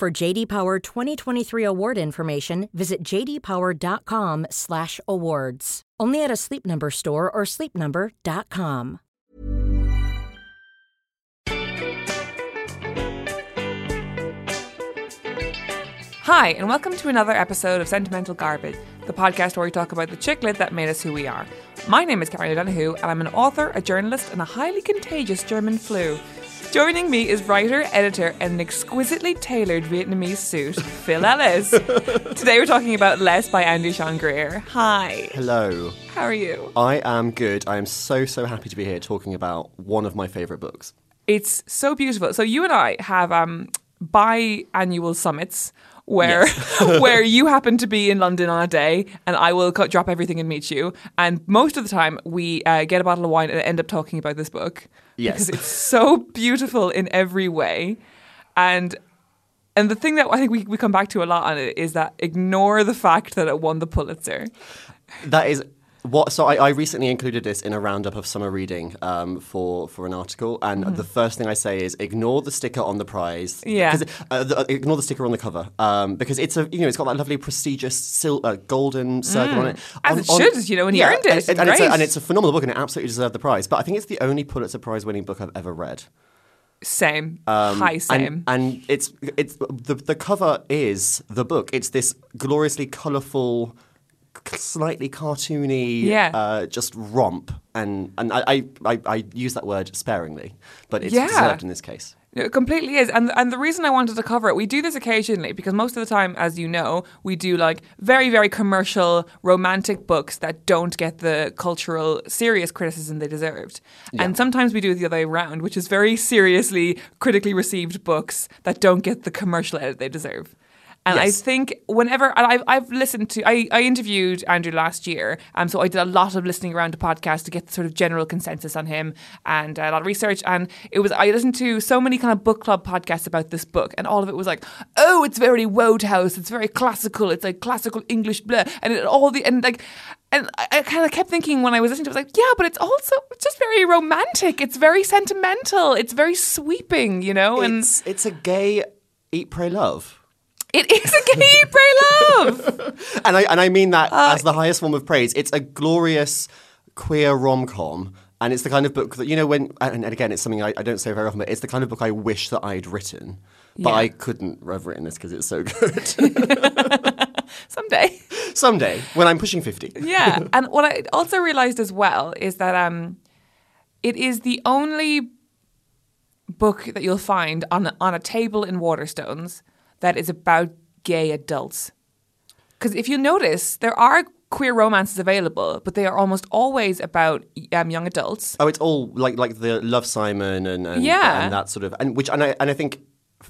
For JD Power 2023 award information, visit jdpower.com/awards. Only at a Sleep Number store or sleepnumber.com. Hi, and welcome to another episode of Sentimental Garbage, the podcast where we talk about the chick lit that made us who we are. My name is Carrie O'Donoghue, and I'm an author, a journalist, and a highly contagious German flu. Joining me is writer, editor, and an exquisitely tailored Vietnamese suit, Phil Ellis. Today we're talking about Less by Andrew Sean Greer. Hi. Hello. How are you? I am good. I am so, so happy to be here talking about one of my favourite books. It's so beautiful. So you and I have um, biannual summits where where you happen to be in London on a day and I will co- drop everything and meet you. And most of the time we uh, get a bottle of wine and end up talking about this book. Yes. Because it's so beautiful in every way. And and the thing that I think we, we come back to a lot on it is that ignore the fact that it won the Pulitzer. That is what. So I, I recently included this in a roundup of summer reading um, for for an article, and the first thing I say is ignore the sticker on the prize. Yeah. it- uh, the, uh, ignore the sticker on the cover um, because it's a you know it's got that lovely prestigious sil- uh, golden circle on it. As On- it on- should, you know, and he earned it. And, It's and, it's a, and it's a phenomenal book, and it absolutely deserved the prize. But I think it's the only Pulitzer Prize winning book I've ever read. Same. High same. Um, And, and it's it's the the cover is the book. It's this gloriously colourful, slightly cartoony, Yeah. uh, just romp. And and I, I, I, I use that word sparingly, but it's Yeah. deserved in this case. It completely is. And and the reason I wanted to cover it, we do this occasionally because most of the time, as you know, we do like very, very commercial, romantic books that don't get the cultural, serious criticism they deserved. And sometimes we do it the other way around, which is very seriously, critically received books that don't get the commercial edit they deserve. And I think whenever and I've, I've listened to, I, I interviewed Andrew last year, um, so I did a lot of listening around to podcasts to get the sort of general consensus on him and uh, a lot of research. And it was I listened to so many kind of book club podcasts about this book, and all of it was like, oh, it's very Wodehouse, it's very classical, it's like classical English, blah, and it, all the and like. And I, I kind of kept thinking when I was listening to it, I was like, yeah, but it's also it's just very romantic. It's very sentimental. It's very sweeping, you know? And It's it's a gay eat pray love. It is a gay pray love. and I and I mean that Uh, as the highest form of praise. It's a glorious queer rom com, and it's the kind of book that you know when. And, and again, it's something I, I don't say very often, but it's the kind of book I wish that I'd written, but Yeah. I couldn't have written this because it's so good. Someday. Someday, when I'm pushing fifty. yeah. And what I also realized as well is that um, it is the only book that you'll find on on a table in Waterstones that is about gay adults. Because if you notice, there are queer romances available, but they are almost always about um, young adults. Oh, it's all like like the Love Simon and, and Yeah. and that sort of and which and I and I think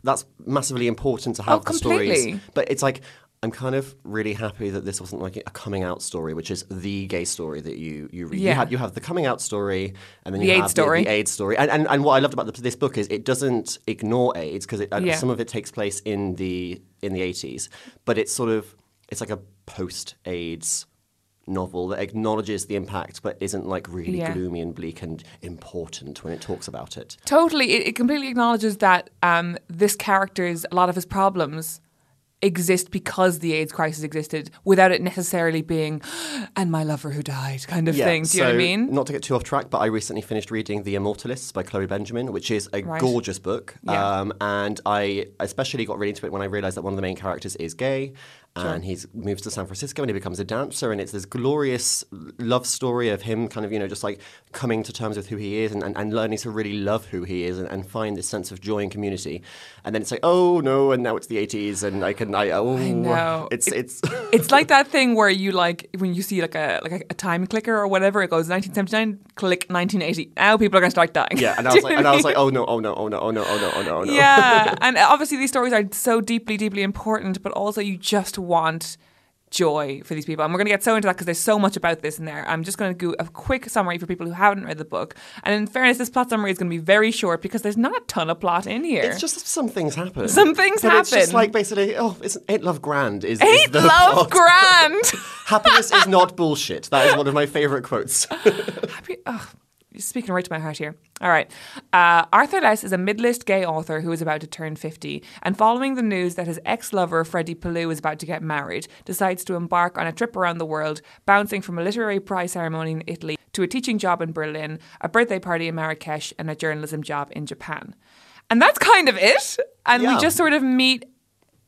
that's massively important to have Oh, the stories. But it's like I'm kind of really happy that this wasn't like a coming out story, which is the gay story that you you read. Yeah. You have you have the coming out story, and then you The you AIDS have story. The, the AIDS story. And, and and what I loved about the, this book is it doesn't ignore AIDS because uh, Yeah. some of it takes place in the in the 80s, but it's sort of it's like a post AIDS novel that acknowledges the impact but isn't like really Yeah. gloomy and bleak and important when it talks about it. Totally, it, it completely acknowledges that um, this character's a lot of his problems exist because the AIDS crisis existed, without it necessarily being "and my lover who died" kind of thing. Do you know what I mean? Not to get too off track, but I recently finished reading The Immortalists by Chloe Benjamin, which is a Right. gorgeous book. Yeah. Um, and I especially got really into it when I realized that one of the main characters is gay. And he moves to San Francisco and he becomes a dancer. And it's this glorious love story of him kind of, you know, just like coming to terms with who he is and, and, and learning to really love who he is and, and find this sense of joy and community. And then it's like, oh no, and now it's the 80s and I can, I, oh, know. It's, It- it's, It's like that thing where you like when you see like a like a, a time clicker or whatever. It goes 1979 click 1980. Now people are going to start dying. Yeah, and I was like, and I was like, oh no, oh no, oh no, oh no, oh no, oh no, oh no. yeah, and obviously these stories are so deeply, deeply important, but also you just want joy for these people. And we're going to get so into that because there's so much about this in there. I'm just going to do a quick summary for people who haven't read the book. And in fairness, this plot summary is going to be very short because there's not a ton of plot in here. It's just some things happen. Some things but It's just like basically, oh, it's Ain't Love Grand is, is Ain't the love plot. grand. Happiness is not bullshit. That is one of my favorite quotes. Happy, you're speaking right to my heart here. All right. Uh, Arthur Less is a mid-list gay author who is about to turn 50 and following the news that his ex-lover Freddie Pelu is about to get married, decides to embark on a trip around the world, bouncing from a literary prize ceremony in Italy to a teaching job in Berlin, a birthday party in Marrakesh and a journalism job in Japan. And that's kind of it. And we just sort of meet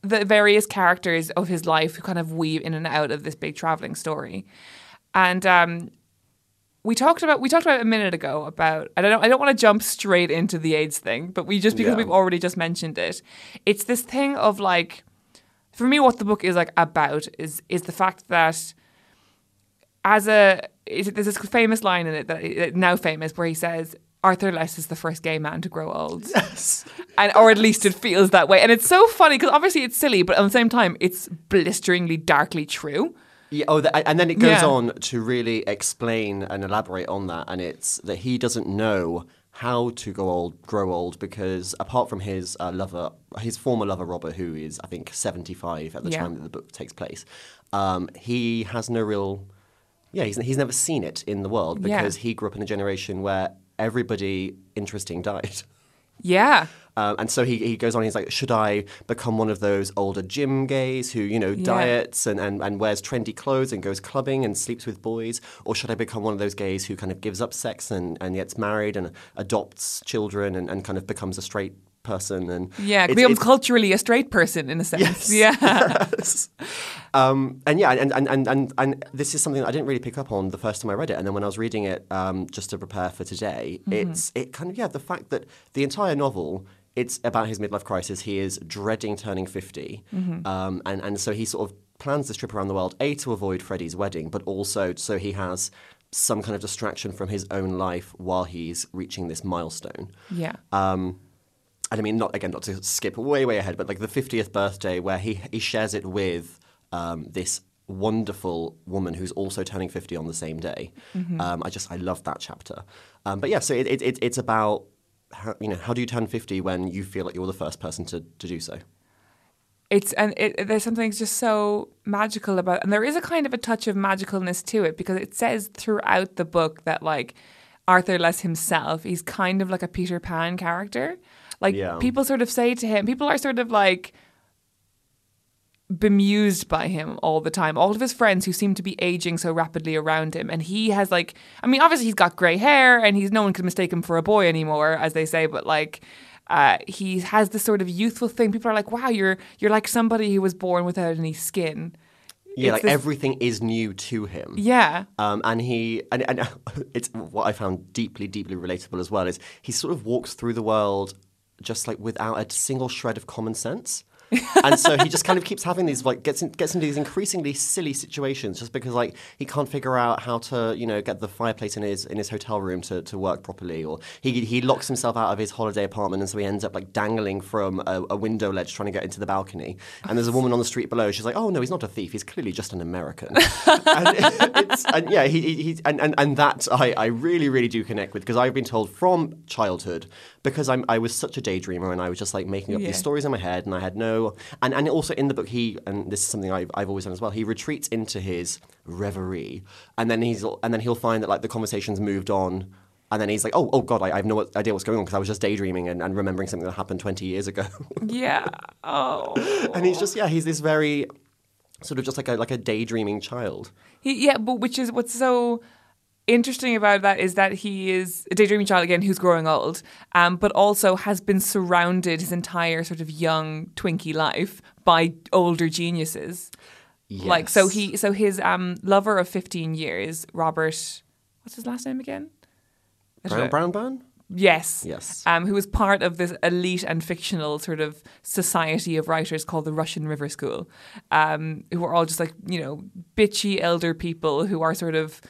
the various characters of his life who kind of weave in and out of this big traveling story. And um, we talked about we talked about a minute ago about I don't I don't want to jump straight into the AIDS thing, but we just because Yeah. we've already just mentioned it, it's this thing of like for me what the book is like about is is the fact that as a is, there's this famous line in it that that now famous where he says Arthur Less is the first gay man to grow old. yes. And or at least it feels that way. And it's so funny because obviously it's silly, but at the same time it's blisteringly darkly true. Yeah, oh, the, and then it goes Yeah. on to really explain and elaborate on that, and it's that he doesn't know how to go old, grow old, because apart from his uh, lover, his former lover Robert, who is I think seventy five at the Yeah. time that the book takes place, um, he has no real, yeah, he's he's never seen it in the world Yeah. because he grew up in a generation where everybody interesting died. Yeah. Um, and so he, he goes on, he's like, should I become one of those older gym gays who, you know, diets and, and, and wears trendy clothes and goes clubbing and sleeps with boys? Or should I become one of those gays who kind of gives up sex and, and gets married and adopts children and, and kind of becomes a straight person? And Yeah, it's- becomes it's- culturally a straight person in a sense. Yes. Yeah. Yes. Um, and yeah, and, and, and, and, and this is something I didn't really pick up on the first time I read it. And then when I was reading it um, just to prepare for today, it's it kind of, yeah, the fact that the entire novel, it's about his midlife crisis. He is dreading turning 50. Um, and, and so he sort of plans this trip around the world, A, to avoid Freddie's wedding, but also so he has some kind of distraction from his own life while he's reaching this milestone. yeah. Um, and I mean, not again, not to skip way, way ahead, but like the 50th birthday where he, he shares it with um, this wonderful woman who's also turning 50 on the same day. Um, I just, I love that chapter. Um, but yeah, so it, it, it, it's about, how, you know, how do you turn 50 when you feel like you're the first person to, to do so? it's and it, there's something just so magical about and there is a kind of a touch of magicalness to it because it says throughout the book that like Arthur Less himself he's kind of like a Peter Pan character like Yeah. people sort of say to him people are sort of like bemused by him all the time all of his friends who seem to be aging so rapidly around him and he has like I mean obviously he's got grey hair and he's no one can mistake him for a boy anymore as they say but like uh, he has this sort of youthful thing. People are like, "Wow, you're you're like somebody who was born without any skin." Yeah, It's like this- everything is new to him. Yeah, Um, and he and, and it's what I found deeply, deeply relatable as well is he sort of walks through the world just like without a single shred of common sense. And so he just kind of keeps having these like gets in, gets into these increasingly silly situations just because like he can't figure out how to you know get the fireplace in his in his hotel room to, to work properly or he he locks himself out of his holiday apartment and so he ends up like dangling from a, a window ledge trying to get into the balcony. And there's a woman on the street below. She's like oh no he's not a thief. He's clearly just an American. And, it's, and yeah, he, he, he and, and, and that I, I really, really do connect with because I've been told from childhood because I'm, I was such a daydreamer and I was just like making up Yeah. these stories in my head and I had no, and, and also in the book, he, and this is something I've, I've always done as well, he retreats into his reverie and then he's, and then he'll find that like the conversation's moved on and then he's like, oh, oh God, I, I have no idea what's going on because I was just daydreaming and, and remembering something that happened 20 years ago. yeah. Oh, and he's just, yeah, he's this very sort of just like a, like a daydreaming child. he, yeah. But which is what's so interesting about that is that he is a daydreaming child again who's growing old, um, but also has been surrounded his entire sort of young twinkie life by older geniuses. Like so he so his um lover of fifteen years, Robert. What's his last name again? Brown, Brown? Yes. Yes. Um, who was part of this elite and fictional sort of society of writers called the Russian River School, um, who are all just like, you know, bitchy elder people who are sort of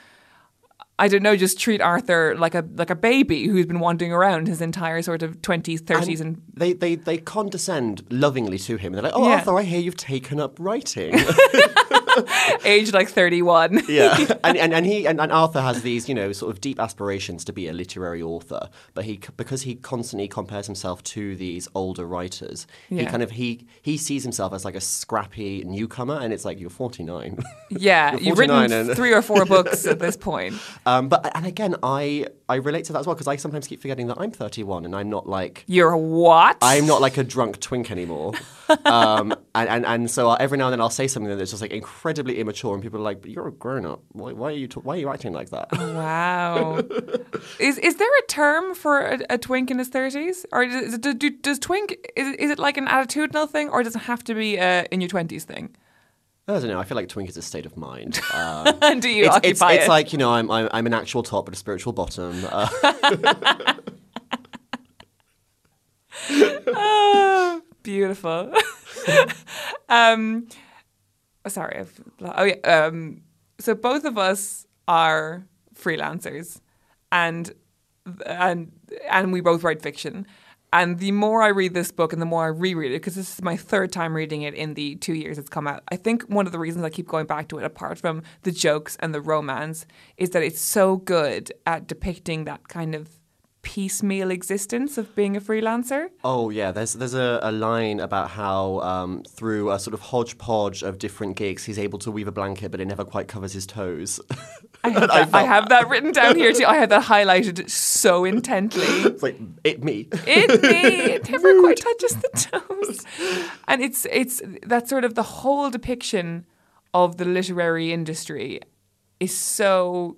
I don't know, just treat Arthur like a like a baby who's been wandering around his entire sort of twenties, thirties, and, They, they they condescend lovingly to him. And they're like, "Oh, Yeah. Arthur, I hear you've taken up writing." aged like thirty one. yeah, and, and and he and, and Arthur has these, you know, sort of deep aspirations to be a literary author, but he because he constantly compares himself to these older writers, he kind of he he sees himself as like a scrappy newcomer, and it's like you're 49. Yeah, You're you've written and- three or four books at this point. um, but and again, I I relate to that as well because I sometimes keep forgetting that I'm 31 and I'm not like You're a what? I'm not like a drunk twink anymore. Um, and, and, and so every now and then I'll say something that's just like incredibly immature, and people are like, "But you're a grown up. Why, why are you ta- why are you acting like that?" Wow. is is there a term for a, a twink in his thirties, or does, do, do, does twink is, is it like an attitudinal thing, or does it have to be a in your twenties thing? I don't know. I feel like twink is a state of mind. Um, And do you it's, it's, occupy it's it? like you know, I'm, I'm I'm an actual top but a spiritual bottom. Uh, Ah, beautiful. um, sorry. I've, oh yeah. Um, so both of us are freelancers, and and and we both write fiction. And the more I read this book and the more I reread it, because this is my third time reading it in the two years it's come out, I think one of the reasons I keep going back to it, apart from the jokes and the romance, is that it's so good at depicting that kind of piecemeal existence of being a freelancer. oh yeah, there's there's a, a line about how um, through a sort of hodgepodge of different gigs, he's able to weave a blanket, but it never quite covers his toes. I have, that, I have that written down here too. I have that highlighted so intently. it's like it me. It me, it never quite touches the toes. And it's it's that sort of the whole depiction of the literary industry is so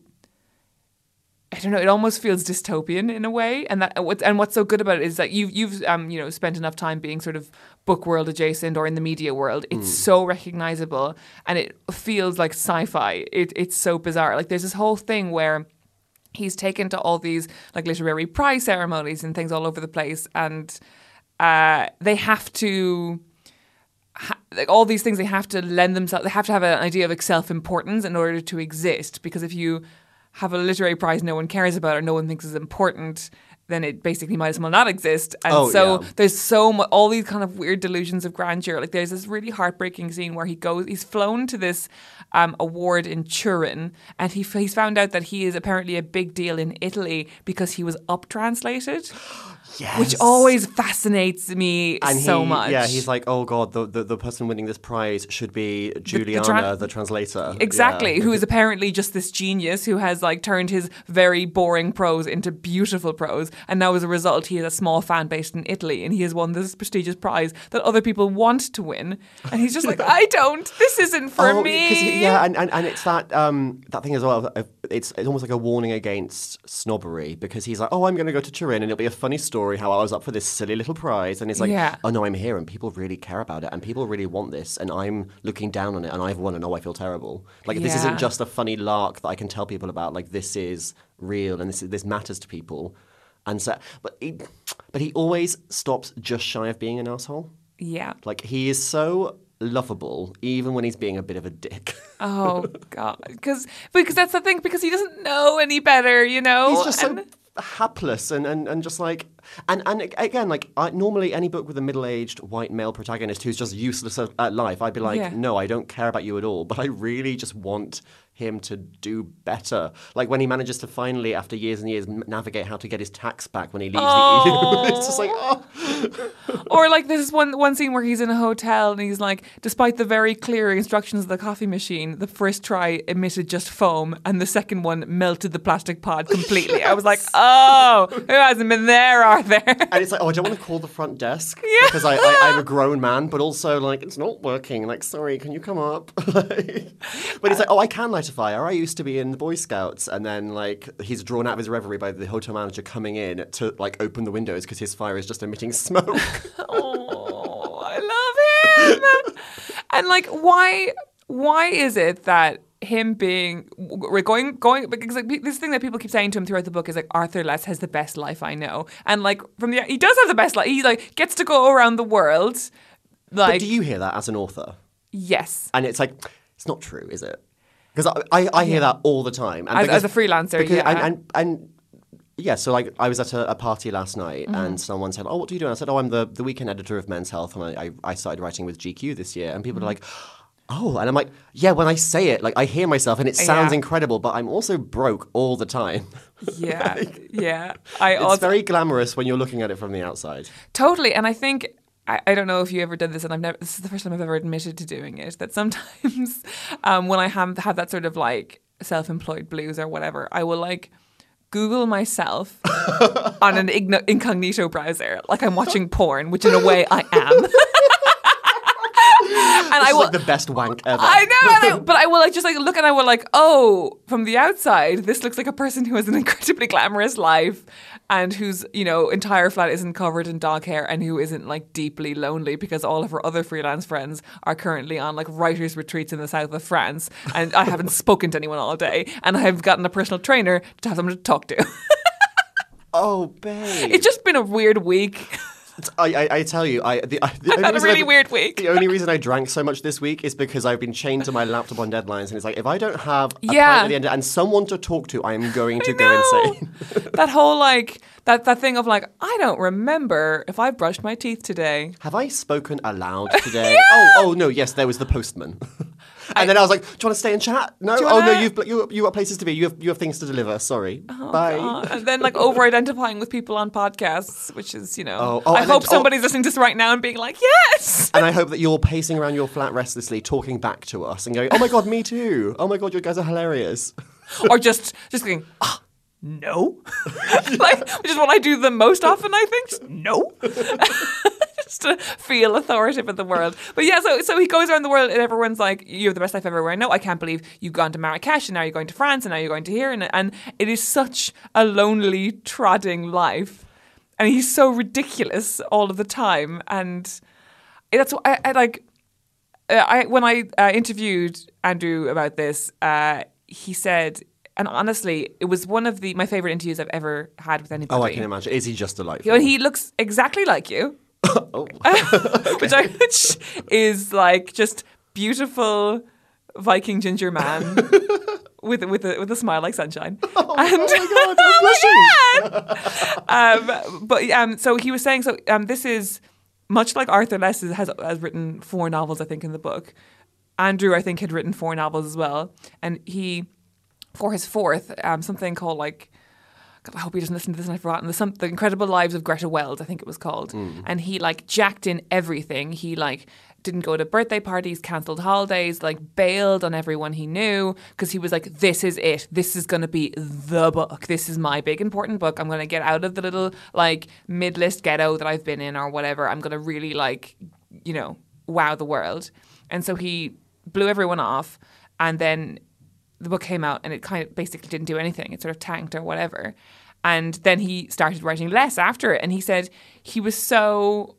I don't know. It almost feels dystopian in a way, and that and what's so good about it is that you've you've um you know spent enough time being sort of book world adjacent or in the media world. It's so recognizable, and it feels like sci-fi. It, it's so bizarre. Like there's this whole thing where he's taken to all these like literary prize ceremonies and things all over the place, and uh, they have to ha- like all these things they have to lend themselves they have to have an idea of like self-importance in order to exist because if you have a literary prize no one cares about or no one thinks is important then it basically might as well not exist. And Oh, so yeah. there's so much all these kind of weird delusions of grandeur. Like there's this really heartbreaking scene where he goes he's flown to this um, award in Turin and he, he's found out that he is apparently a big deal in Italy because he was up translated Yes. which always fascinates me and so he- much Yeah, he's like, oh god, the, the, the person winning this prize should be Juliana, tran- the translator. Exactly, Yeah. who is apparently just this genius who has like turned his very boring prose into beautiful prose, and now as a result, he has a small fan base in Italy, and he has won this prestigious prize that other people want to win, and he's just like, I don't. This isn't for Oh, me. yeah, and, and, and it's that um, that thing as well. It's, it's almost like a warning against snobbery because he's like, oh, I'm going to go to Turin and it'll be a funny story how I was up for this silly little prize, and it's like, Yeah. oh no, I'm here and people really care about it and people really want this, and I'm looking down on it and I've won and oh, I feel terrible. Like this isn't just a funny lark that I can tell people about. Like this is real and this this matters to people. And so, but he, but he always stops just shy of being an asshole. yeah. Like he is so lovable, even when he's being a bit of a dick. Oh God, because because that's the thing. Because he doesn't know any better, you know. he's just so And- hapless and, and, and just like and and again like I, normally any book with a middle-aged white male protagonist who's just useless at, at life I'd be like Yeah. no I don't care about you at all but I really just want him to do better like when he manages to finally after years and years navigate how to get his tax back when he leaves Oh. the EU. it's just like oh Or like there's one one scene where he's in a hotel and he's like, despite the very clear instructions of the coffee machine, the first try emitted just foam and the second one melted the plastic pod completely. I was like, oh, who hasn't been there, are there? and it's like oh I don't want to call the front desk Yeah. because I, I, I'm a grown man but also like it's not working like sorry can you come up but he's like oh I can light fire I used to be in the Boy Scouts and then like he's drawn out of his reverie by the hotel manager coming in to like open the windows because his fire is just emitting smoke oh, I love him. and like, why? Why is it that him being we're going going because like this thing that people keep saying to him throughout the book is like Arthur Less has the best life I know, and like from the he does have the best life. He like gets to go around the world. but Like do you hear that as an author yes, and it's like it's not true is it Because I, I, I hear that all the time. And As- because- as a freelancer, because, yeah. And, and, and yeah, so like I was at a, a party last night Mm-hmm. and someone said, "Oh, what do you do?" And I said, "Oh, I'm the, the weekend editor of Men's Health, and I, I, I started writing with GQ this year." And people Mm-hmm. are like, "Oh," and I'm like, "Yeah." When I say it, like I hear myself, and it sounds Yeah. incredible, but I'm also broke all the time. Yeah, yeah. I it's also very glamorous when you're looking at it from the outside. Totally. And I think I, I don't know if you ever did this, and I've never. This is the first time I've ever admitted to doing it. That sometimes, um, when I have have that sort of like self-employed blues or whatever, I will like Google myself on an igno- incognito browser, like I'm watching porn, which in a way I am. and I It's will. like the best wank ever. I know, and I, but I will like just like look and I will like, oh, from the outside, this looks like a person who has an incredibly glamorous life and whose you know entire flat isn't covered in dog hair and who isn't like deeply lonely because all of her other freelance friends are currently on like writers retreats in the south of France and I haven't spoken to anyone all day and I have gotten a personal trainer to have someone to talk to. oh, babe. it's just been a weird week. I, I, I tell you, I the, I, the only had a really I've- weird week. The only reason I drank so much this week is because I've been chained to my laptop on deadlines, and it's like if I don't have a Yeah. at the end and someone to talk to, I am going to go insane. that whole like that that thing of like I don't remember if I brushed my teeth today. Have I spoken aloud today? Oh, oh no, yes, there was the postman. And then I was like, "Do you want to stay and chat?" No, oh no, wanna- you've you you got places to be. You have you have things to deliver. Sorry, bye. Uh, and then like over identifying with people on podcasts, which is, you know, Oh, oh, I and then- hope oh. somebody's listening to this right now and being like, yes. And I hope that you're pacing around your flat restlessly, talking back to us, and going, "Oh my god, me too! Oh my god, you guys are hilarious." or just just going, ah, no. like, which is what I do the most often, I think. Just no. just to feel authoritative in the world. But yeah, so so he goes around the world and everyone's like, You're the best life ever. I know, I can't believe you've gone to Marrakesh and now you're going to France and now you're going to here and and it is such a lonely, trodding life. And he's so ridiculous all of the time. And that's what I, I like uh, I when I uh, interviewed Andrew about this, uh, he said, and honestly, it was one of the my favorite interviews I've ever had with anybody. Oh, I can imagine. Is he just delightful? You know, he looks exactly like you, oh. which I which is like just beautiful Viking ginger man. With, with a with a smile like sunshine, and oh my god, I'm blushing. um, but um, so he was saying so. Um, this is much like Arthur Less has, has written four novels, I think, in the book. Andrew, I think, had written four novels as well, and he, for his fourth, um, something called like. God, I hope he doesn't listen to this and I've forgotten. The, some, the Incredible Lives of Greta Wells, I think it was called. And he like jacked in everything. He like didn't go to birthday parties, cancelled holidays, like bailed on everyone he knew because he was like, this is it. This is going to be the book. This is my big important book. I'm going to get out of the little like mid list ghetto that I've been in or whatever. I'm going to really like, you know, wow the world. And so he blew everyone off. And then the book came out and it kind of basically didn't do anything. It sort of tanked or whatever. And then he started writing less after it. And he said he was so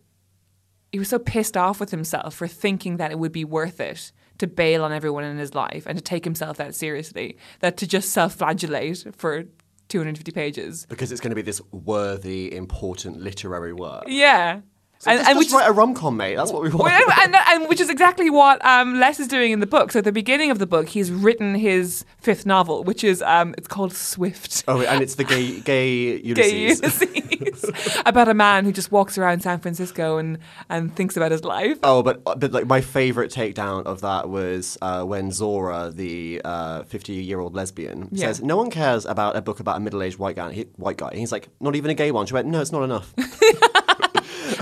he was so pissed off with himself for thinking that it would be worth it to bail on everyone in his life and to take himself that seriously that to just self-flagellate for 250 pages. because it's going to be this worthy, important literary work. Yeah. So just, just write a rom com, mate. That's what we want. Well, and, and which is exactly what um, Less is doing in the book. So at the beginning of the book, he's written his fifth novel, which is um, it's called Swift. oh, and it's the gay, gay Ulysses. Gay Ulysses. About a man who just walks around San Francisco and, and thinks about his life. Oh, but but like my favorite takedown of that was uh, when Zora, the fifty-year-old lesbian, Yeah. says, "No one cares about a book about a middle-aged white guy." He, white guy. And he's like, "Not even a gay one." She went, "No, it's not enough."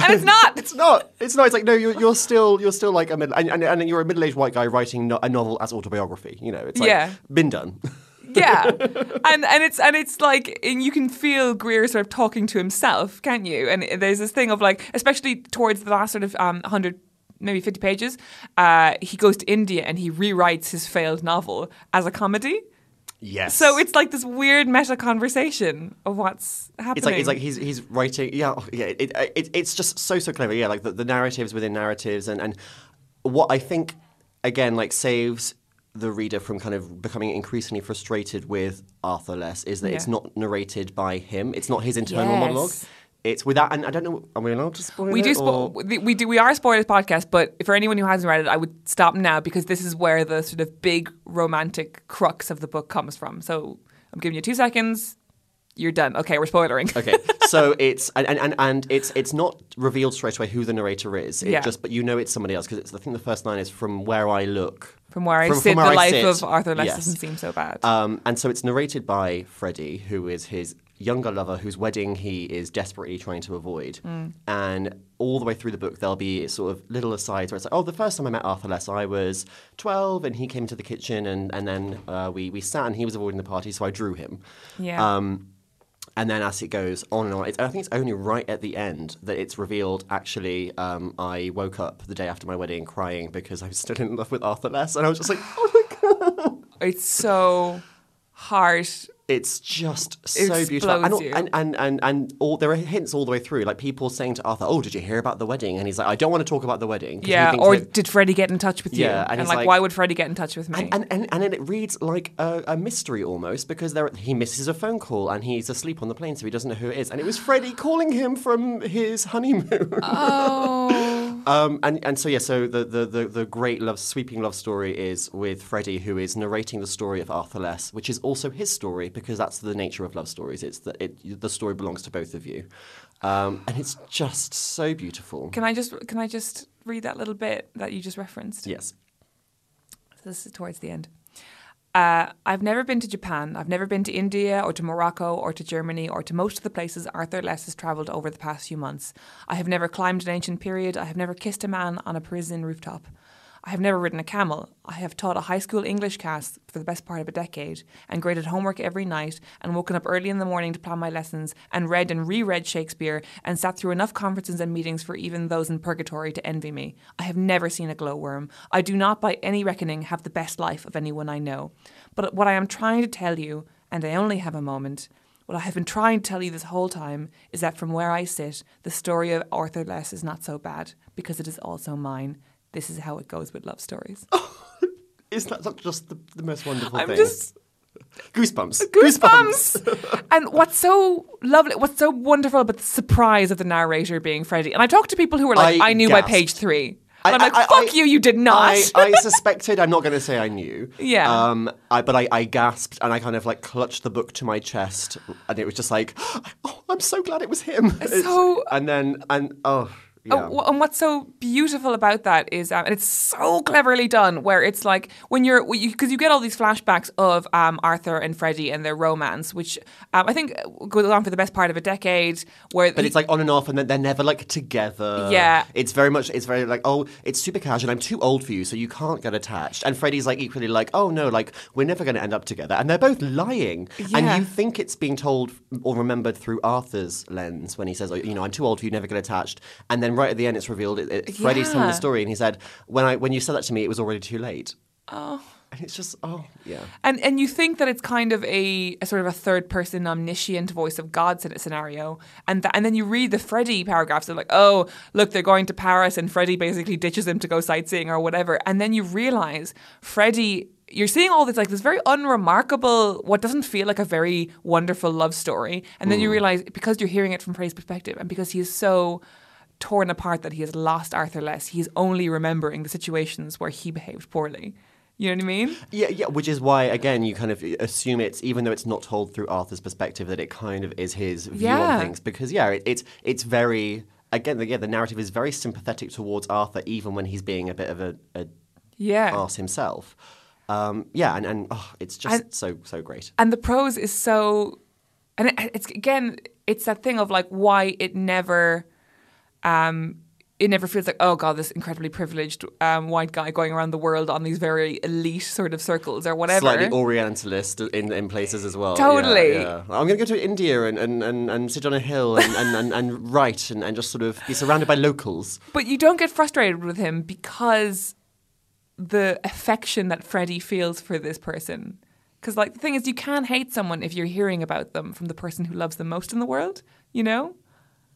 And it's not. it's not. It's not. It's like no, you're, you're still you're still like a middle, and, and, and you're a middle-aged white guy writing no, a novel as autobiography. You know, it's like Yeah. been done. yeah and and it's and it's like and you can feel Greer sort of talking to himself can't you and there's this thing of like especially towards the last sort of um 100 maybe 50 pages uh he goes to India and he rewrites his failed novel as a comedy yes. so it's like this weird meta conversation of what's happening It's like it's like he's he's writing. Yeah, oh, yeah. It, it, it's just so so clever. Yeah, like the, the narratives within narratives, and and what I think again like saves the reader from kind of becoming increasingly frustrated with Arthur Less is that it's not narrated by him. It's not his internal Yes. monologue. It's without, and I don't know, are we allowed to spoil We it? do spo- we- do we are a spoilers podcast, but for anyone who hasn't read it, I would stop now because this is where the sort of big romantic crux of the book comes from. So I'm giving you two seconds. You're done. Okay, we're spoilering. Okay, so it's and, and, and, and it's it's not revealed straight away who the narrator is. It Yeah. just but you know it's somebody else because it's I think the first line is from where I look. From where I From- sit, from where the I life sit, of Arthur Less yes. doesn't seem so bad. Um, and so it's narrated by Freddie, who is his younger lover, whose wedding he is desperately trying to avoid. Mm. And all the way through the book, there'll be sort of little asides where it's like, oh, the first time I met Arthur Less, I was 12, and he came to the kitchen, and, and then uh, we, we sat, and he was avoiding the party, so I drew him. yeah. Um, and then as it goes on and on, it's, I think it's only right at the end that it's revealed. Actually, um, I woke up the day after my wedding crying because I was still in love with Arthur Less, and I was just like, oh my god, it's so heart. It's just so beautiful. And, all- and and and and all there are hints all the way through, like people saying to Arthur, "Oh, did you hear about the wedding?" And he's like, "I don't want to talk about the wedding. Yeah. Or that- did Freddie get in touch with you? Yeah, and and he's like, like- why would Freddie get in touch with me? And, and, and then it reads like a, a mystery almost because there, he misses a phone call and he's asleep on the plane, so he doesn't know who it is. And it was Freddie calling him from his honeymoon. oh. Um, and, and so yeah, so the, the, the, the great love sweeping love story is with Freddie, who is narrating the story of Arthur Less, which is also his story because that's the nature of love stories. It's that it, the story belongs to both of you, um, and it's just so beautiful. Can I just can I just read that little bit that you just referenced? Yes. So this is towards the end. Uh, I've never been to Japan. I've never been to India or to Morocco or to Germany or to most of the places Arthur Less has travelled over the past few months. I have never climbed an ancient period. I have never kissed a man on a Parisian rooftop. I have never ridden a camel. I have taught a high school English class for the best part of a decade and graded homework every night and woken up early in the morning to plan my lessons and read and reread Shakespeare and sat through enough conferences and meetings for even those in purgatory to envy me. I have never seen a glowworm. I do not, by any reckoning, have the best life of anyone I know. But what I am trying to tell you, and I only have a moment, what I have been trying to tell you this whole time is that from where I sit, the story of Arthur Less is not so bad because it is also mine. This is how it goes with love stories. Isn't that not just the, the most wonderful I'm thing? just Goosebumps. goosebumps. and what's so lovely, what's so wonderful about the surprise of the narrator being Freddie. And I talked to people who were like, I I, knew by page three. I- And I'm like, I- fuck I- you, you did not. I, I suspected. I'm not going to say I knew. Yeah. Um. I, but I, I gasped and I kind of like clutched the book to my chest, and it was just like, oh, I'm so glad it was him. It's- So- And then and oh yeah. Oh, and what's so beautiful about that is, um, and it's so cleverly done, where it's like when you're, because you, get all these flashbacks of um, Arthur and Freddie and their romance, which um, I think goes on for the best part of a decade. Where but it's like on and off, and then they're never like together. Yeah. It's very much. It's very like, oh, it's super casual. I'm too old for you, so you can't get attached. And Freddie's like equally like, oh no, like we're never going to end up together. And they're both lying. Yeah. And you think it's being told or remembered through Arthur's lens when he says, oh, you know, I'm too old for you, never get attached. And then right at the end, it's revealed. It, it, Freddie's telling the story, and he said, when I when you said that to me, it was already too late. Oh. And it's just, oh yeah. And and you think that it's kind of a, a sort of a third person omniscient voice of God in of scenario, and th- and then you read the Freddie paragraphs. They're like, oh, look, they're going to Paris, and Freddie basically ditches him to go sightseeing or whatever, and then you realize Freddie. You're seeing all this like this very unremarkable, what doesn't feel like a very wonderful love story, and then you mm. realize because you're hearing it from Freddie's perspective, and because he is so torn apart that he has lost Arthur Less, he's only remembering the situations where he behaved poorly. You know what I mean? Yeah, yeah, which is why again you kind of assume it's even though it's not told through Arthur's perspective that it kind of is his view Yeah. on things because yeah, it, it's it's very again the, yeah the narrative is very sympathetic towards Arthur even when he's being a bit of a, a Yeah. arse himself. Um, yeah, and and oh, it's just And- so so great. and the prose is so and it, it's again it's that thing of like why it never um it never feels like oh god this incredibly privileged um, white guy going around the world on these very elite sort of circles or whatever Slightly Orientalist in, in places as well. Yeah, Totally. Yeah, I'm going to go to India and, and, and, and sit on a hill and, and, and, and write and, and just sort of be surrounded by locals. but you don't get frustrated with him because the affection that Freddie feels for this person because like the thing is you can't hate someone if you're hearing about them from the person who loves them most in the world you know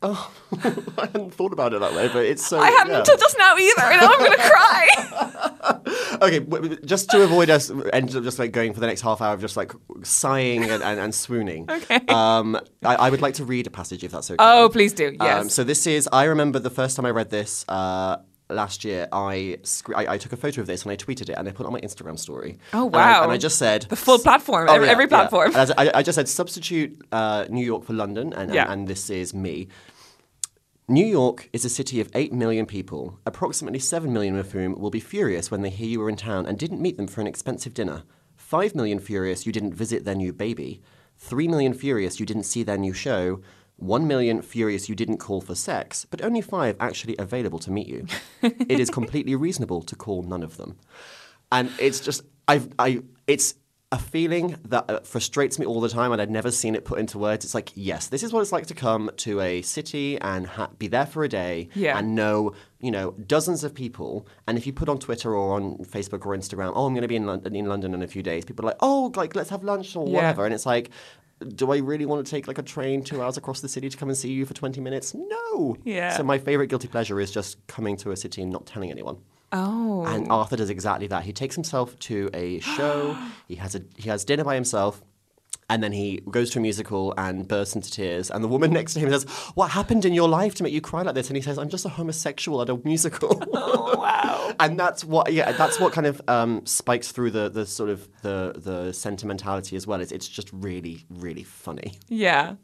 Oh, I hadn't thought about it that way, but it's so. I hadn't yeah. just now either and I'm going to cry Okay, just to avoid us end up just like going for the next half hour of just like sighing and, and, and swooning. Okay. Um, I, I would like to read a passage if that's okay. Oh, please do. Yes. Um, so this is. I remember the first time I read this. Uh, Last year, I, sc- I I took a photo of this and I tweeted it and I put it on my Instagram story. Oh, And I- wow. And I, just said The full platform, Oh, every- yeah, every yeah. platform. And I, I just said substitute uh, New York for London, and, and, Yeah. and this is me. New York is a city of 8 million people, approximately 7 million of whom will be furious when they hear you were in town and didn't meet them for an expensive dinner. 5 million furious you didn't visit their new baby. 3 million furious you didn't see their new show. 1 million furious you didn't call for sex, but only 5 actually available to meet you. it is completely reasonable to call none of them. And it's just, I've, I, it's a feeling that uh, frustrates me all the time, and I'd never seen it put into words. It's like, yes, this is what it's like to come to a city and ha- be there for a day Yeah. and know, you know, dozens of people. And if you put on Twitter or on Facebook or Instagram, oh, I'm going to be in London, in London in a few days, people are like, oh, like let's have lunch or Yeah. whatever. And it's like, do I really want to take like a train two hours across the city to come and see you for 20 minutes? No. Yeah. So my favorite guilty pleasure is just coming to a city and not telling anyone. Oh. And Arthur does exactly that. He takes himself to a show. he has a he has dinner by himself. And then he goes to a musical and bursts into tears. And the woman next to him says, "What happened in your life to make you cry like this?" And he says, "I'm just a homosexual at a musical." Oh, wow. and that's what, yeah, that's what kind of um, spikes through the, the sort of the the sentimentality as well. It's it's just really really funny. Yeah.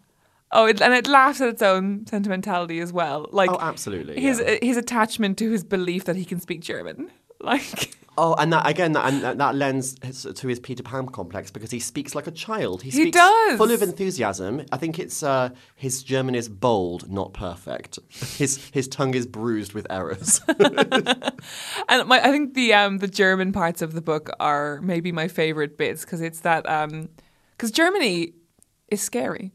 Oh, it, and it laughs at its own sentimentality as well. Like Oh, absolutely, His yeah. his attachment to his belief that he can speak German. Like Oh, and that again, that, and that, that lends his, to his Peter Pan complex because he speaks like a child. He, He speaks does. full of enthusiasm. I think it's uh, his German is bold, not perfect. His his tongue is bruised with errors. And my, I think the um the German parts of the book are maybe my favorite bits because it's that um because Germany is scary.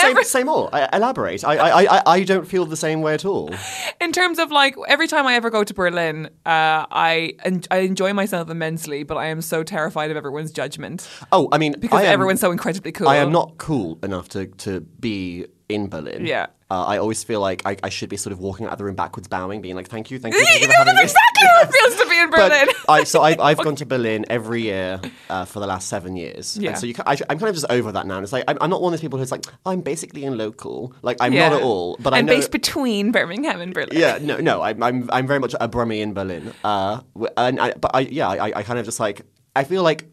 Say, every, say more. I, elaborate. I, I I I don't feel the same way at all. in terms of like every time I ever go to Berlin, uh, I en- I enjoy myself immensely, but I am so terrified of everyone's judgment Oh, I mean, because I am, everyone's so incredibly cool. I am not cool enough to to be in Berlin. Yeah. Uh, I always feel like I, I should be sort of walking out of the room backwards, bowing, being like, "Thank you, thank you, thank you that's me." exactly how it feels to be in Berlin. I, so I've, I've gone to Berlin every year uh, for the last seven years. Yeah. And so you, I, I'm kind of just over that now. And it's like, I'm, I'm not one of those people who's like, I'm basically in local. Like, I'm Yeah. not at all. But I I'm based between Birmingham and Berlin. yeah, no, no, I'm, I'm, I'm very much a Brummie in Berlin. Uh, and I, but I, yeah, I, I kind of just like, I feel like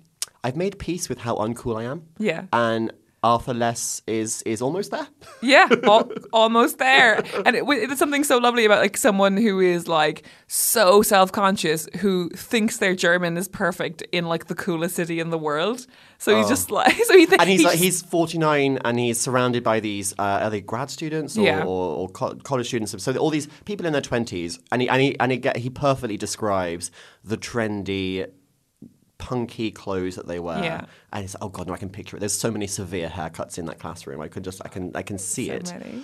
I've made peace with how uncool I am. Yeah. And Arthur Less is is almost there. Yeah, al- almost there. And it, it's something so lovely about like someone who is like so self-conscious who thinks their German is perfect in like the coolest city in the world. So he's just like so he th- Oh. and he's he like, he's 49 and he's surrounded by these uh, are they grad students or, Yeah. or, or co- college students so all these people in their 20s and he and he and he, get, he perfectly describes the trendy punky clothes that they wear Yeah. and it's like, oh god no I can picture it there's so many severe haircuts in that classroom I could just I can I can see So it many.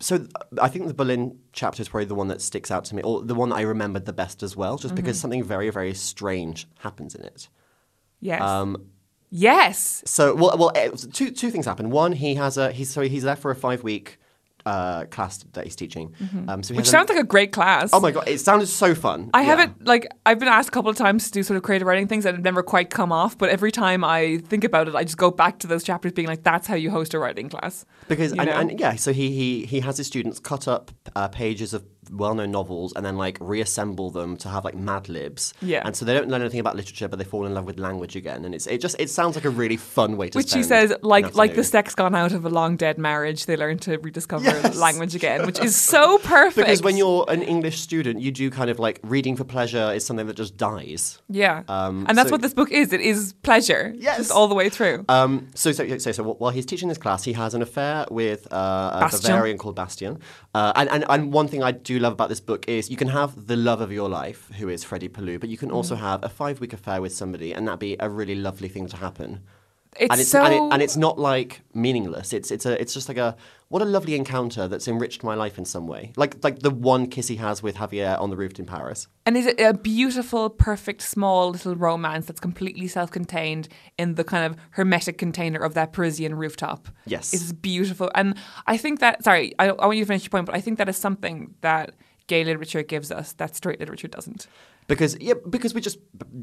so I think the Berlin chapter is probably the one that sticks out to me or the one that I remembered the best as well just because something very very strange happens in it Yes. um, yes. So well, well, eh, two two things happen. One, he has a he's so he's there for a five week uh, class that he's teaching. Um, so he Which sounds like a great class. oh my god, it sounded so fun. I Yeah. haven't like I've been asked a couple of times to do sort of creative writing things that have never quite come off, but every time I think about it, I just go back to those chapters being like, "That's how you host a writing class." because and, and yeah, so he he he has his students cut up uh, pages of well-known novels and then like reassemble them to have like Mad Libs. Yeah. and so they don't learn anything about literature, but they fall in love with language again, and it's it just it sounds like a really fun way to. Which he spend says, like like the sex gone out of a long dead marriage, they learn to rediscover Yes. language again, which is so perfect. Because when you're an English student, you do kind of like reading for pleasure is something that just dies. yeah, Um, and that's so- what this book is. It is pleasure, Yes. all the way through. Um, so, so, so, so, while he's teaching this class, he has an affair with uh, a Bastian. Bavarian called Bastian. Uh, and, and, and one thing I do love about this book is you can have the love of your life, who is Freddie Pelu, but you can also Mm. have a five week affair with somebody, and that'd be a really lovely thing to happen. It's, and it's so and, it, and it's not like meaningless. It's it's a it's just like a what a lovely encounter that's enriched my life in some way. Like like the one kiss he has with Javier on the roof in Paris. And is it a beautiful, perfect, small little romance that's completely self contained in the kind of hermetic container of that Parisian rooftop? Yes. It's beautiful. And I think that, sorry, I, I want you to finish your point, but I think that is something that gay literature gives us that straight literature doesn't. Because yeah, because we're just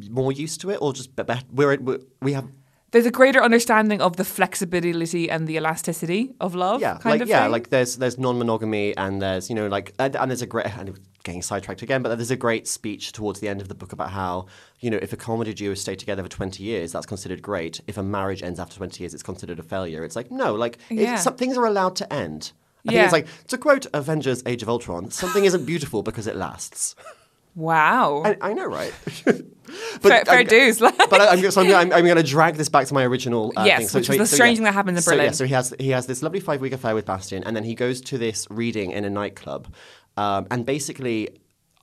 more used to it, or just we're, we're we have There's a greater understanding of the flexibility and the elasticity of love. yeah, kind like of yeah, thing. like there's there's non-monogamy and there's you know like and, and there's a great and getting sidetracked again, but there's a great speech towards the end of the book about how you know if a comedy duo stay together for 20 years, that's considered great. If a marriage ends after 20 years, it's considered a failure. It's like no, like Yeah. some things are allowed to end. I Yeah. think it's like to quote Avengers: Age of Ultron, something isn't beautiful because it lasts. wow. I, I know, right? fair fair I- dues. but I, I'm, so I'm, I'm, going to drag this back to my original uh, Yes, thing. So, which so is he- the so strange yeah. thing that happens in so, Yeah, Berlin. so he has he has this lovely five week affair with Bastian, and then he goes to this reading in a nightclub, um, and basically.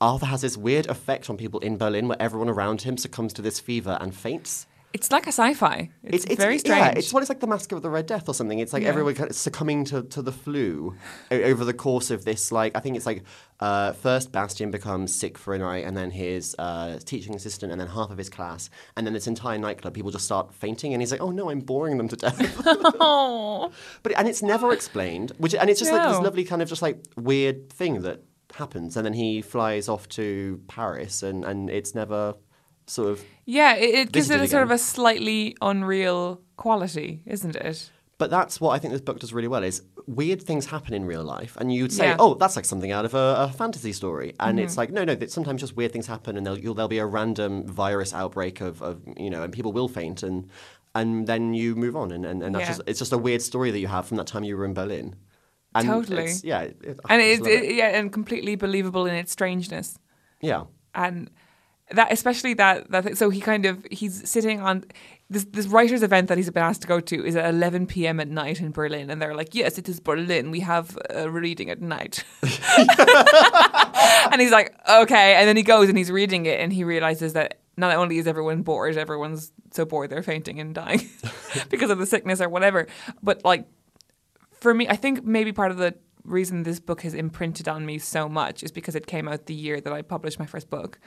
Arthur has this weird effect on people in Berlin where everyone around him succumbs to this fever and faints. It's like a sci fi. It's, very strange. Yeah, it's what it's like the Masque of the Red Death or something. It's like Yeah. everyone kind of succumbing to, to the flu over the course of this. Like I think it's like uh, first Bastian becomes sick for a night, and then his uh, teaching assistant, and then half of his class, and then this entire nightclub, people just start fainting, and he's like, "Oh no, I'm boring them to death." but and it's never explained, which and it's just like this lovely kind of just like weird thing that happens, and then he flies off to Paris, and and it's never sort of Yeah, it, it gives it a sort of a slightly unreal quality, isn't it? But that's what I think this book does really well is weird things happen in real life and you'd say, Yeah. oh, that's like something out of a, a fantasy story. And Mm-hmm. it's like, no, no, that sometimes just weird things happen and there'll, you'll, there'll be a random virus outbreak of, of, you know, and people will faint and and then you move on. And, and, and that's Yeah. just, it's just a weird story that you have from that time you were in Berlin. And Totally. it's- yeah. It, And it's it. it, yeah, and completely believable in its strangeness. yeah. and that especially that that so he kind of he's sitting on this this writers event that he's been asked to go to is at 11 p.m. at night in Berlin and they're like yes it is Berlin. We have a reading at night. And he's like okay. And then he goes and he's reading it and he realizes that not only is everyone bored everyone's so bored they're fainting and dying because of the sickness or whatever. But like for me, I think maybe part of the reason this book has imprinted on me so much is because it came out the year that I published my first book,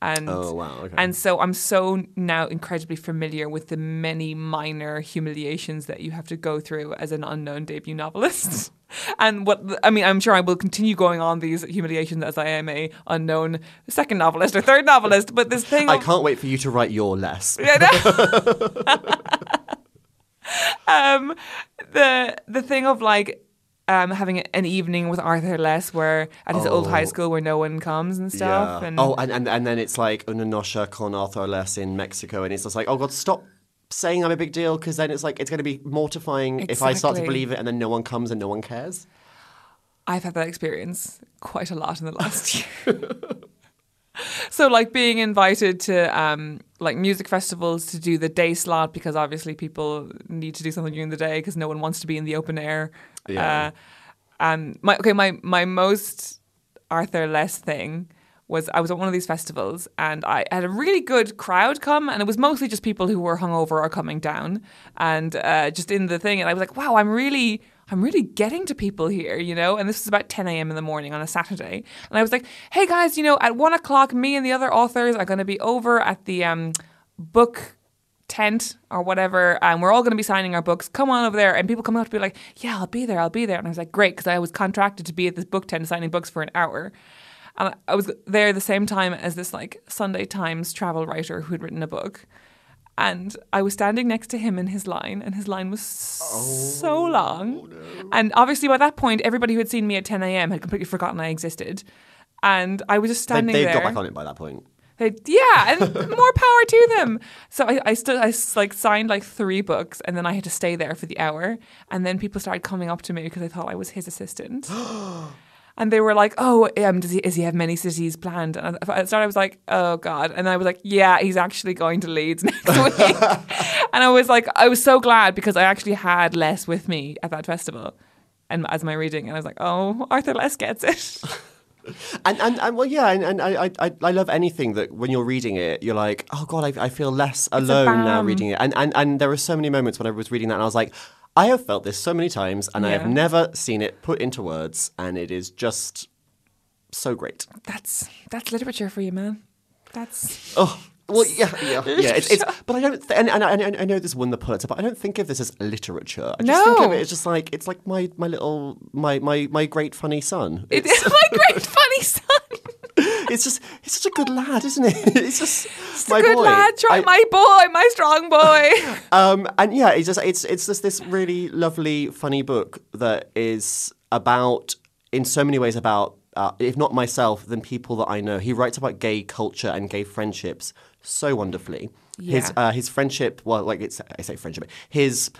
and Oh, wow, okay. and so I'm so now incredibly familiar with the many minor humiliations that you have to go through as an unknown debut novelist. And what I mean, I'm sure I will continue going on these humiliations as I am a unknown second novelist or third novelist. But this thing, I of- can't wait for you to write your less. yeah, no. um, the the thing of like um, having an evening with Arthur Less, where at his old high Oh. school where no one comes and stuff. Yeah. And oh, and, and, and then it's like Una Noche con Arthur Less in Mexico, and it's just like, oh God, stop saying I'm a big deal, because then it's like it's going to be mortifying if I start to believe it, and then no one comes and no one cares. I've had that experience quite a lot in the last year. so like being invited to um, like music festivals to do the day slot because obviously people need to do something during the day because no one wants to be in the open air. Yeah. Uh, and my okay, my my most Arthur Less thing was I was at one of these festivals and I had a really good crowd come and it was mostly just people who were hungover or coming down and uh, just in the thing and I was like, wow, I'm really I'm really getting to people here, you know. And this was about 10 a.m. in the morning on a Saturday, and I was like, "Hey guys, you know, at one o'clock, me and the other authors are going to be over at the um, book tent or whatever, and we're all going to be signing our books. Come on over there." And people come up to be like, "Yeah, I'll be there. I'll be there." And I was like, "Great," because I was contracted to be at this book tent signing books for an hour. And I was there the same time as this like Sunday Times travel writer who had written a book. And I was standing next to him in his line, and his line was so oh, long. And obviously, by that point, everybody who had seen me at 10 a.m. had completely forgotten I existed. And I was just standing they've there. got back on it by that point. They, yeah, and more power to them. So I, I stood, I like signed like three books, and then I had to stay there for the hour. And then people started coming up to me because they thought I was his assistant. And they were like, "Oh, um, does he is he have many cities planned?" And at start, I was like, "Oh God!" And I was like, "Yeah, he's actually going to Leeds next week." and I was like, I was so glad because I actually had Less with me at that festival, and as my reading, and I was like, "Oh, Arthur Less gets it." And, and, and well, yeah, and, and I, I, I love anything that when you're reading it, you're like, oh God, I, I feel less alone now reading it. And, and, and there were so many moments when I was reading that and I was like, I have felt this so many times and I have never seen it put into words and it is just so great. that's that's literature for you, man. That's Oh. Well, yeah, yeah, yeah. It's, it's but I don't, th- and, and, and I know this won the Pulitzer, but I don't think of this as literature. I just think of No. it as just like it's like my my little my my my great funny son. it It's, my great funny son. it's just he's such a good lad, isn't it? It's just it's my Good boy. lad, try I- my boy, my strong boy. Um, and yeah, it's just it's it's just this really lovely, funny book that is about, in so many ways, about uh, if not myself, then people that I know. He writes about gay culture and gay friendships so wonderfully. His uh, his friendship, well, like it's I say friendship, his.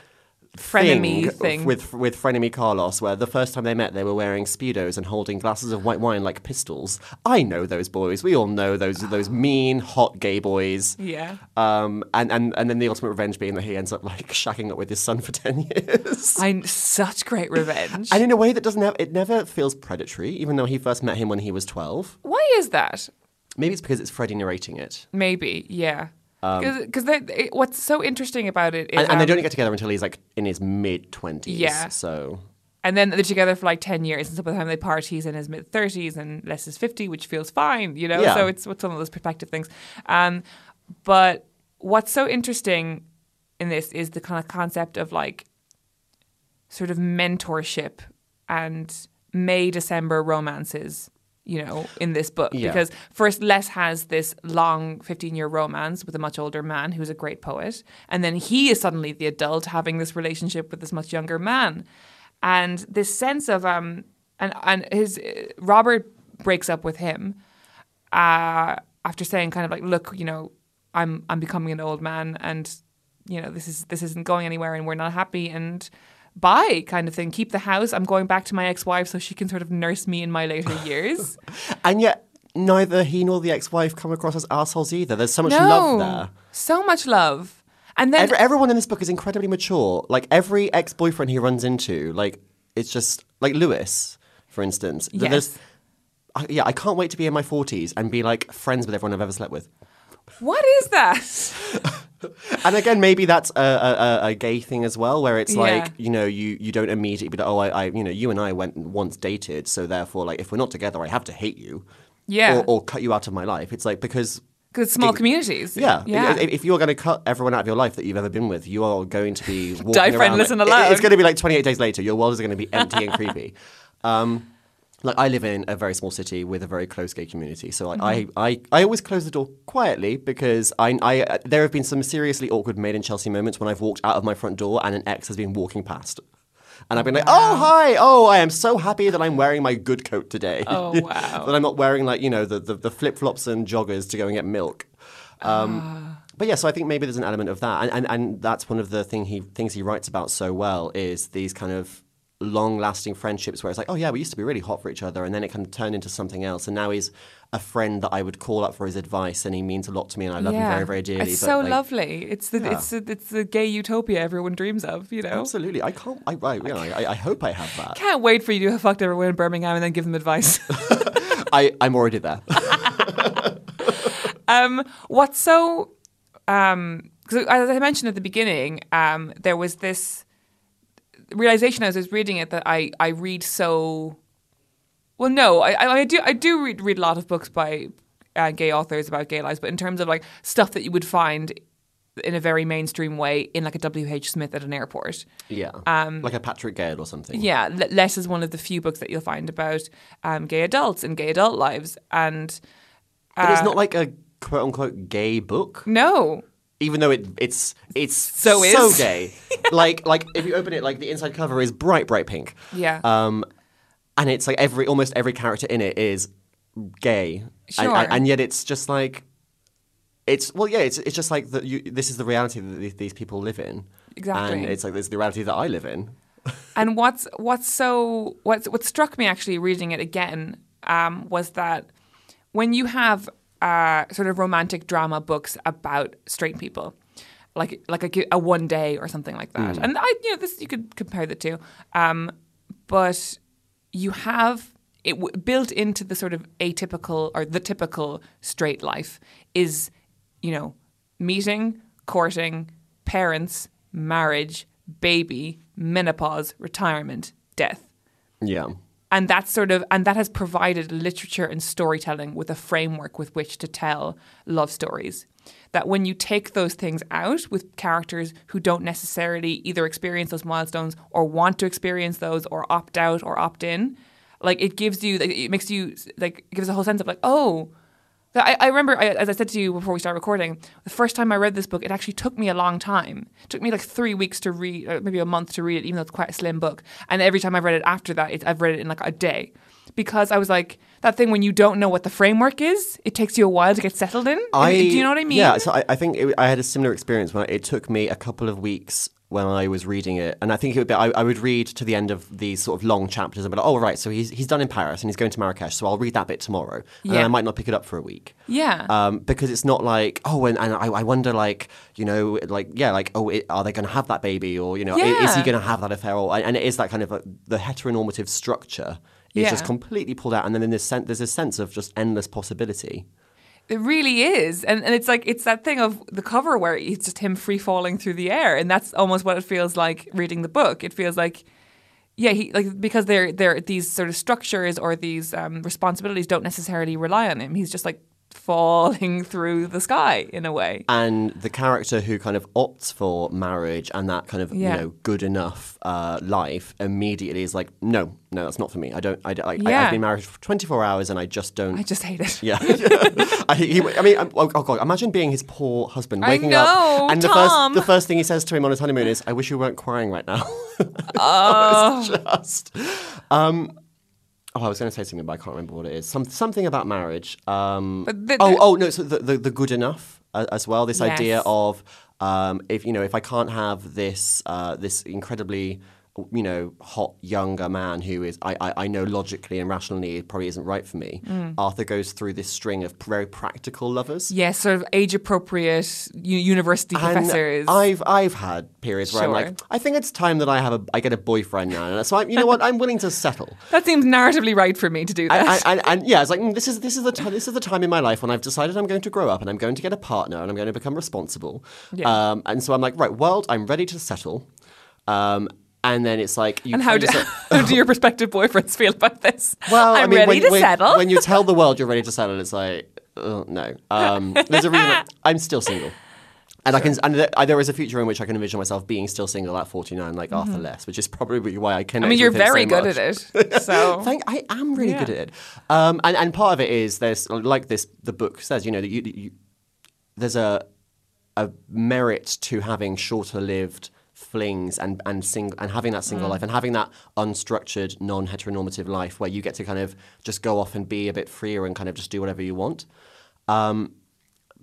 Frenemy thing. with with frenemy Carlos, where the first time they met, they were wearing speedos and holding glasses of white wine like pistols. I know those boys. We all know those those mean, hot gay boys. yeah. Um, and, and, and then the ultimate revenge being that he ends up like shacking up with his son for 10 years. I such great revenge. and in a way that doesn't have, it never feels predatory, even though he first met him when he was 12. Why is that? Maybe it's because it's Freddie narrating it. Maybe, yeah. Because what's so interesting about it is, And, and they um, don't get together until he's like in his mid 20s. Yeah. So. and then they're together for like ten years, and so by the time they part, he's in his mid thirties, and less is fifty, which feels fine, you know. Yeah. So it's it's one of those perspective things. Um, but what's so interesting in this is the kind of concept of like sort of mentorship and May December romances, you know, in this book. Yeah. Because first Less has this long 15 year romance with a much older man who's a great poet. And then he is suddenly the adult having this relationship with this much younger man. And this sense of um and and his uh, Robert breaks up with him uh, after saying kind of like, look, you know, I'm I'm becoming an old man, and you know, this is this isn't going anywhere, and we're not happy, and bye, kind of thing. Keep the house. I'm going back to my ex-wife so she can sort of nurse me in my later years. And yet, neither he nor the ex wife come across as assholes either. There's so much love there. so much love, and then Every, everyone in this book is incredibly mature. Like every ex boyfriend he runs into, like, it's just like Lewis, for instance. Yes. I, yeah, I can't wait to be in my 40s and be like friends with everyone I've ever slept with. What is that? And again, maybe that's a, a, a- gay thing as well, where it's Yeah. like you know you, you don't immediately be like, oh, I, I you know you and I went once dated, so therefore like if we're not together, I have to hate you, Yeah. or, or cut you out of my life. It's like because Because small Gay- communities. yeah, yeah. If, if you're going to cut everyone out of your life that you've ever been with, you are going to be walking Die friendless and it- It's going to be like 28 days later. Your world is going to be empty and creepy. Um, like I live in a very small city with a very close gay community, so I, Mm-hmm. I, I, I always close the door quietly because I, I uh, there have been some seriously awkward made in Chelsea moments when I've walked out of my front door and an ex has been walking past. And I've been like, oh, hi. Oh, I am so happy that I'm wearing my good coat today. Oh, wow. that I'm not wearing, like, you know, the, the, the flip flops and joggers to go and get milk. Um, But yeah, so I think maybe there's an element of that, and and, and that's one of the thing he things he writes about so well is these kind of long-lasting friendships where it's like, oh yeah, we used to be really hot for each other, and then it kind of turned into something else, and now he's a friend that I would call up for his advice, and he means a lot to me, and I love him very very dearly. It's so like, lovely. It's the it's the, it's the gay utopia everyone dreams of. You know. Absolutely, I can't. I, I, you know, I, I hope I have that. Can't wait for you to have fucked everyone in Birmingham and then give them advice. I, I'm already there. um, what's so, um, because as I mentioned at the beginning, um, there was this realization as I was reading it that I, I read so, well, no, I, I I do I do read read a lot of books by uh, gay authors about gay lives, but in terms of like stuff that you would find in a very mainstream way in like a W.H. Smith at an airport. Yeah. Um, like a Patrick Gale or something. Yeah, Le- Less is one of the few books that you'll find about um, gay adults and gay adult lives. And But it's not like a quote unquote gay book. no, even though it it's it's So is. so gay. like like if you open it, like the inside cover is bright bright pink. Yeah. Um, and it's like every almost every character in it is gay. And, Sure. and, and yet it's just like it's well yeah it's it's just like that you this is the reality that these, these people live in. Exactly. And it's like this is the reality that I live in. And what's what's so what's what struck me actually reading it again um, was that when you have uh, sort of romantic drama books about straight people, like like a, a one day or something like that, and I you know this you could compare the two, um, but you have it w- built into the sort of atypical or the typical straight life is you know meeting, courting, parents, marriage, baby, menopause, retirement, death. Yeah. And that's sort of and that has provided literature and storytelling with a framework with which to tell love stories. That when you take those things out with characters who don't necessarily either experience those milestones or want to experience those or opt out or opt in like it gives you it makes you like gives a whole sense of like oh I, I remember, I, as I said to you before we started recording, the first time I read this book, it actually took me a long time. It took me like three weeks to read, or maybe a month to read it, even though it's quite a slim book. And every time I've read it after that, it, I've read it in like a day. Because I was like, that thing when you don't know what the framework is, it takes you a while to get settled in. I, Do you know what I mean? Yeah, so I, I think it, I had a similar experience when it took me a couple of weeks when I was reading it, and I think it would be, I, I would read to the end of these sort of long chapters and be like, oh right, so he's he's done in Paris and he's going to Marrakesh, so I'll read that bit tomorrow, and Yeah. I might not pick it up for a week. Yeah. Um, because it's not like oh, and, and I, I wonder like you know like yeah like oh it, are they going to have that baby or you know i- is he going to have that affair or and it is that kind of a, the heteronormative structure is just completely pulled out, and then in this sen- there's this sense of just endless possibility. It really is. And and it's like it's that thing of the cover where it's just him free falling through the air. And that's almost what it feels like reading the book. It feels like yeah, he like because they're they're these sort of structures or these um, responsibilities don't necessarily rely on him. He's just like falling through the sky in a way. and the character who kind of opts for marriage and that kind of Yeah. you know good enough uh, life immediately is like no no that's not for me I don't I, I Yeah. I've been married for 24 hours and I just don't I just hate it. yeah I, he, I mean oh, oh god imagine being his poor husband I waking know, up and the first the first thing he says to him on his honeymoon is I wish you weren't crying right now Oh. it's just um Oh, I was going to say something, but I can't remember what it is. Some, something about marriage. Um, But the- oh, the- oh no! So the, the, the good enough uh, as well. This idea of um, if you know if I can't have this uh, this incredibly you know hot younger man who is I, I, I know logically and rationally it probably isn't right for me. Arthur goes through this string of very practical lovers. Yes, sort of age appropriate university And professors. I've I've had periods where I'm like, I think it's time that I have a I get a boyfriend now, and so I'm, you know what, I'm willing to settle. that seems narratively right for me to do that. and, and, and yeah, it's like mm, this is this is the time this is the time in my life when I've decided I'm going to grow up and I'm going to get a partner and I'm going to become responsible. Yeah. Um, and so I'm like, right, world, I'm ready to settle. Um, and then it's like, you and how do, how do your prospective boyfriends feel about this? well, I'm I mean, ready when, to when, settle. When you tell the world you're ready to settle, it's like, uh, no. Um, there's a reason. I'm still single. And I can, and there- there is a future in which I can envision myself being still single at 49, like Arthur Less, which is probably why I. Mm-hmm. I mean, you're very so good at it. So Thank, I am really Yeah. good at it. Um, and, and part of it is there's like this. The book says, you know, that you, you, there's a a merit to having shorter lived flings and and sing, and having that Mm. single life and having that unstructured non heteronormative life where you get to kind of just go off and be a bit freer and kind of just do whatever you want. Um,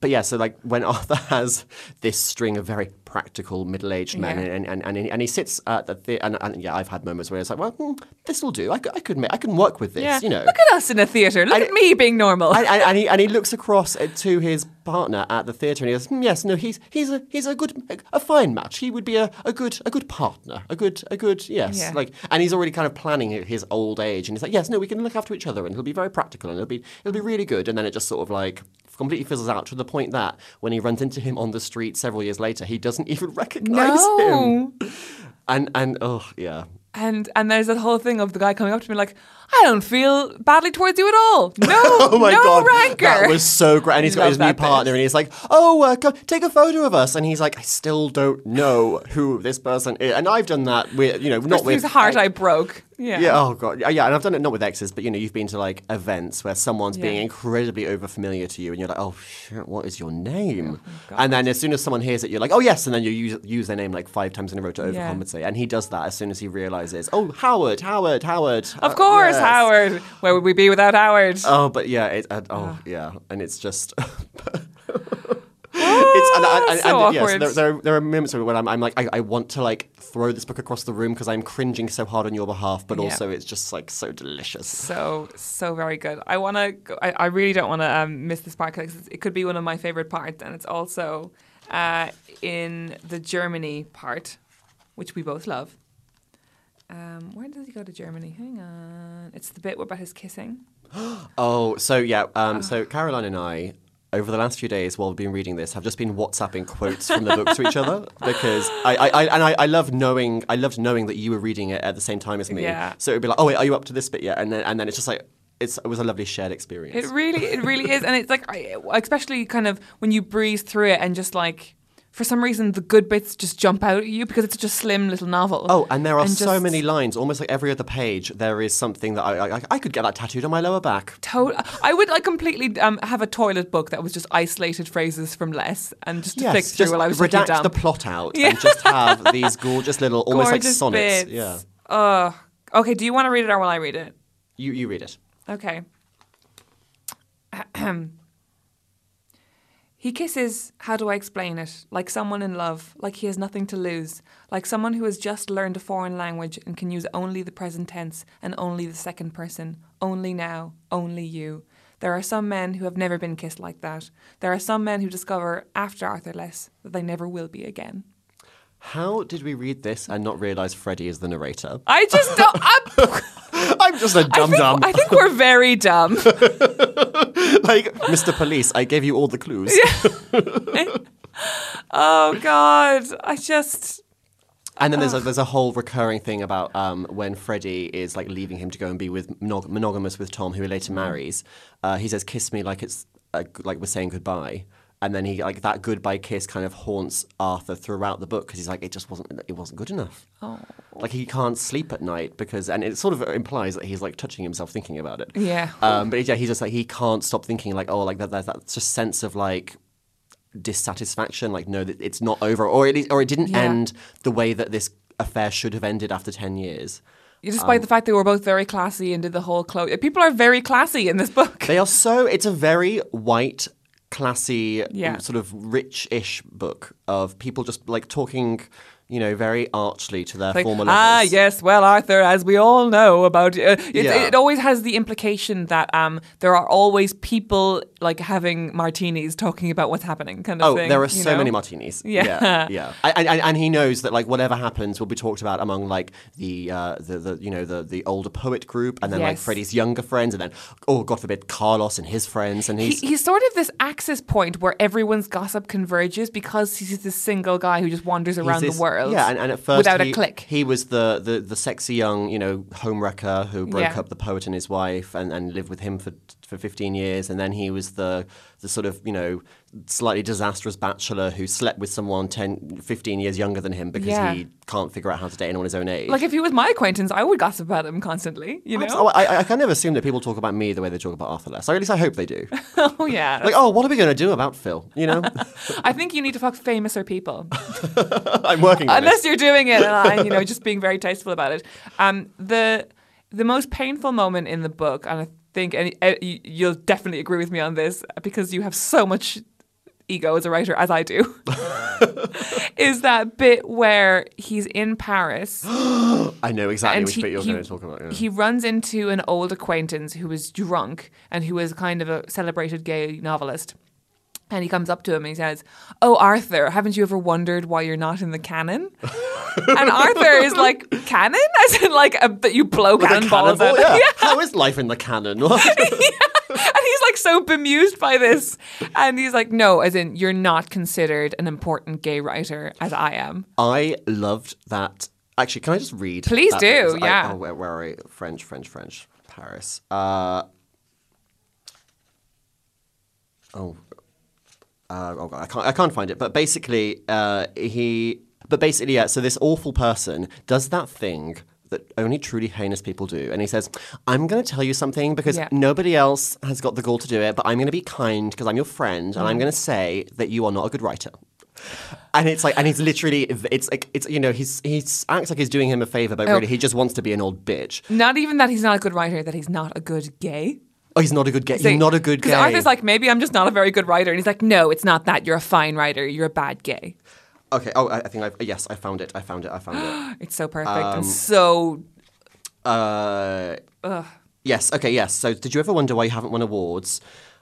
but yeah, so like when Arthur has this string of very practical middle-aged men, Yeah. and, and, and, he, and he sits at the, the and, and yeah, I've had moments where it's like, well, hmm, this will do. I could ma- I can work with this, yeah. you know. Look at us in a theater. Look And- at me being normal. and, and, and he and he looks across to his partner at the theatre and he goes, "Hmm, "Yes, no, he's he's a he's a good a fine match. He would be a, a good a good partner, a good a good yes." Yeah. Like, and he's already kind of planning his old age, and he's like, "Yes, no, we can look after each other, and he'll be very practical, and it'll be it'll be really good." And then it just sort of like completely fizzles out to the point that when he runs into him on the street several years later, he doesn't even recognise him. no. And and oh yeah. And and there's that whole thing of the guy coming up to me like, I don't feel badly towards you at all. No, Oh my no god, rancor. that was so great. And he's got his new that bit. partner, and he's like, "Oh, uh, go, take a photo of us." And he's like, "I still don't know who this person is." And I've done that with, you know, not with Whose heart I broke. Yeah. Yeah. Oh god. Yeah, Yeah. And I've done it not with exes, but you know, you've been to like events where someone's being incredibly over familiar to you, and you're like, "Oh shit, what is your name?" Oh, and then as soon as someone hears it, you're like, "Oh yes," and then you use use their name like five times in a row to Yeah. overcompensate. And he does that as soon as he realizes, "Oh, Howard, Howard, Howard." Of Uh, course, yes. Howard. Where would we be without Howard? Oh, but yeah, it, uh, oh yeah, and it's just. It's, and, and, and, so and, yes, there, there, are, there are moments when I'm, I'm like, I, I want to like throw this book across the room because I'm cringing so hard on your behalf, but Yeah. also it's just like so delicious. so so very good. I want to. I, I really don't want to um, miss this part because it could be one of my favorite parts, and it's also uh, in the Germany part, which we both love. Um, where does he go to Germany? Hang on. It's the bit about his kissing. Oh, so yeah. Um, Ah. so Caroline and I, over the last few days while we've been reading this, have just been WhatsApping quotes from the book to each other because I, I, I and I, I love knowing I loved knowing that you were reading it at the same time as me. Yeah. So it'd be like, oh wait, are you up to this bit yet? And then and then it's just like it's it was a lovely shared experience. It really, it really is, and it's like, I, especially kind of when you breeze through it, and just like for some reason the good bits just jump out at you because it's such a slim little novel. Oh, and there are so just many lines. Almost like every other page, there is something that I, I I could get that tattooed on my lower back. To- I would like completely um, have a toilet book that was just isolated phrases from less and just to flick Yes, through while I was redact the plot out Yeah. and just have these gorgeous little, almost like sonnets. bits. Yeah, Ugh. okay, do you want to read it or will I read it? you you read it. Okay. he kisses, how do I explain it? Like someone in love, like he has nothing to lose, like someone who has just learned a foreign language and can use only the present tense and only the second person, only now, only you. There are some men who have never been kissed like that. There are some men who discover after Arthur Less that they never will be again. How did we read this and not realize Freddie is the narrator? I just don't. I'm, I'm just a I, dum think, dum. I think we're very dumb. like Mr. Police, I gave you all the clues. Oh God, I just. And then there's a, there's a whole recurring thing about um, when Freddie is like leaving him to go and be with monog- monogamous with Tom, who he later marries. Uh, he says, "Kiss me like it's uh, like we're saying goodbye." And then he like that goodbye kiss kind of haunts Arthur throughout the book because he's like it just wasn't it wasn't good enough. Oh. Like he can't sleep at night because and it sort of implies that he's like touching himself thinking about it. Yeah. Um, but yeah, he's just like he can't stop thinking like oh like that that, that just sense of like dissatisfaction like no that it's not over or it or it didn't Yeah. end the way that this affair should have ended after 10 years. Despite the fact they were both very classy and did the whole clothes. People are very classy in this book. They are so it's a very white classy Yeah. sort of rich-ish book of people just like talking you know very archly to their Like, former ah, yes. Well, Arthur, as we all know about, uh, it, Yeah. it always has the implication that um, there are always people like having martinis talking about what's happening, kind of Oh, thing. there are so know? many martinis. Yeah. yeah, yeah. And, and, and he knows that like whatever happens will be talked about among like the uh, the, the you know the the older poet group, and then like Freddie's younger friends, and then oh god forbid Carlos and his friends, and He, he's he's sort of this axis point where everyone's gossip converges because he's this single guy who just wanders around the world. Yeah, and, and at first without he, a click. he was the, the the sexy young you know homewrecker who broke Yeah. up the poet and his wife, and, and lived with him for for fifteen years, and then he was the the sort of you know slightly disastrous bachelor who slept with someone 10, 15 years younger than him because Yeah. he can't figure out how to date anyone his own age. Like if he was my acquaintance, I would gossip about him constantly. You know? Oh, I, I kind of assume that people talk about me the way they talk about Arthur Less. Or at least I hope they do. oh yeah. like, oh, what are we going to do about Phil? You know, I think you need to fuck famouser people. I'm working on unless it. you're doing it and I, you know just being very tasteful about it. Um, the the most painful moment in the book, and I think and uh, you'll definitely agree with me on this because you have so much ego as a writer, as I do, is that bit where he's in Paris I know exactly which he, bit you're he- going to talk about. yeah. he runs into an old acquaintance who is drunk and who is kind of a celebrated gay novelist. And he comes up to him and he says, Oh, Arthur, haven't you ever wondered why you're not in the canon? and Arthur is like, Canon? As in, like, a, that you blow cannonballs cannonball? out. Yeah. How is life in the canon? What? and he's like so bemused by this. And he's like, No, as in, you're not considered an important gay writer as I am. I loved that. Actually, can I just read? Please do, bit? 'Cause I- yeah. oh, where, where are we? French, French, French. Paris. Uh, oh, uh, oh God, I can't I can't find it. But basically, uh, he. But basically, yeah. So this awful person does that thing that only truly heinous people do, and he says, "I'm going to tell you something because Yeah. nobody else has got the gall to do it, but I'm going to be kind because I'm your friend, and I'm mm. going to say that you are not a good writer." And it's like, and he's literally, it's like, it's you know, he's he's acts like he's doing him a favor, but Oh. really he just wants to be an old bitch. Not even that he's not a good writer, that he's not a good gay. Oh, he's not a good gay. You're not a good gay. Because Arthur's like, maybe I'm just not a very good writer. And he's like, no, it's not that. You're a fine writer. You're a bad gay. Okay. Oh, I, I think I've yes, I found it. I found it. I found it. It's so perfect Um, and so. Uh, yes. Okay. Yes. So, did you ever wonder why you haven't won awards?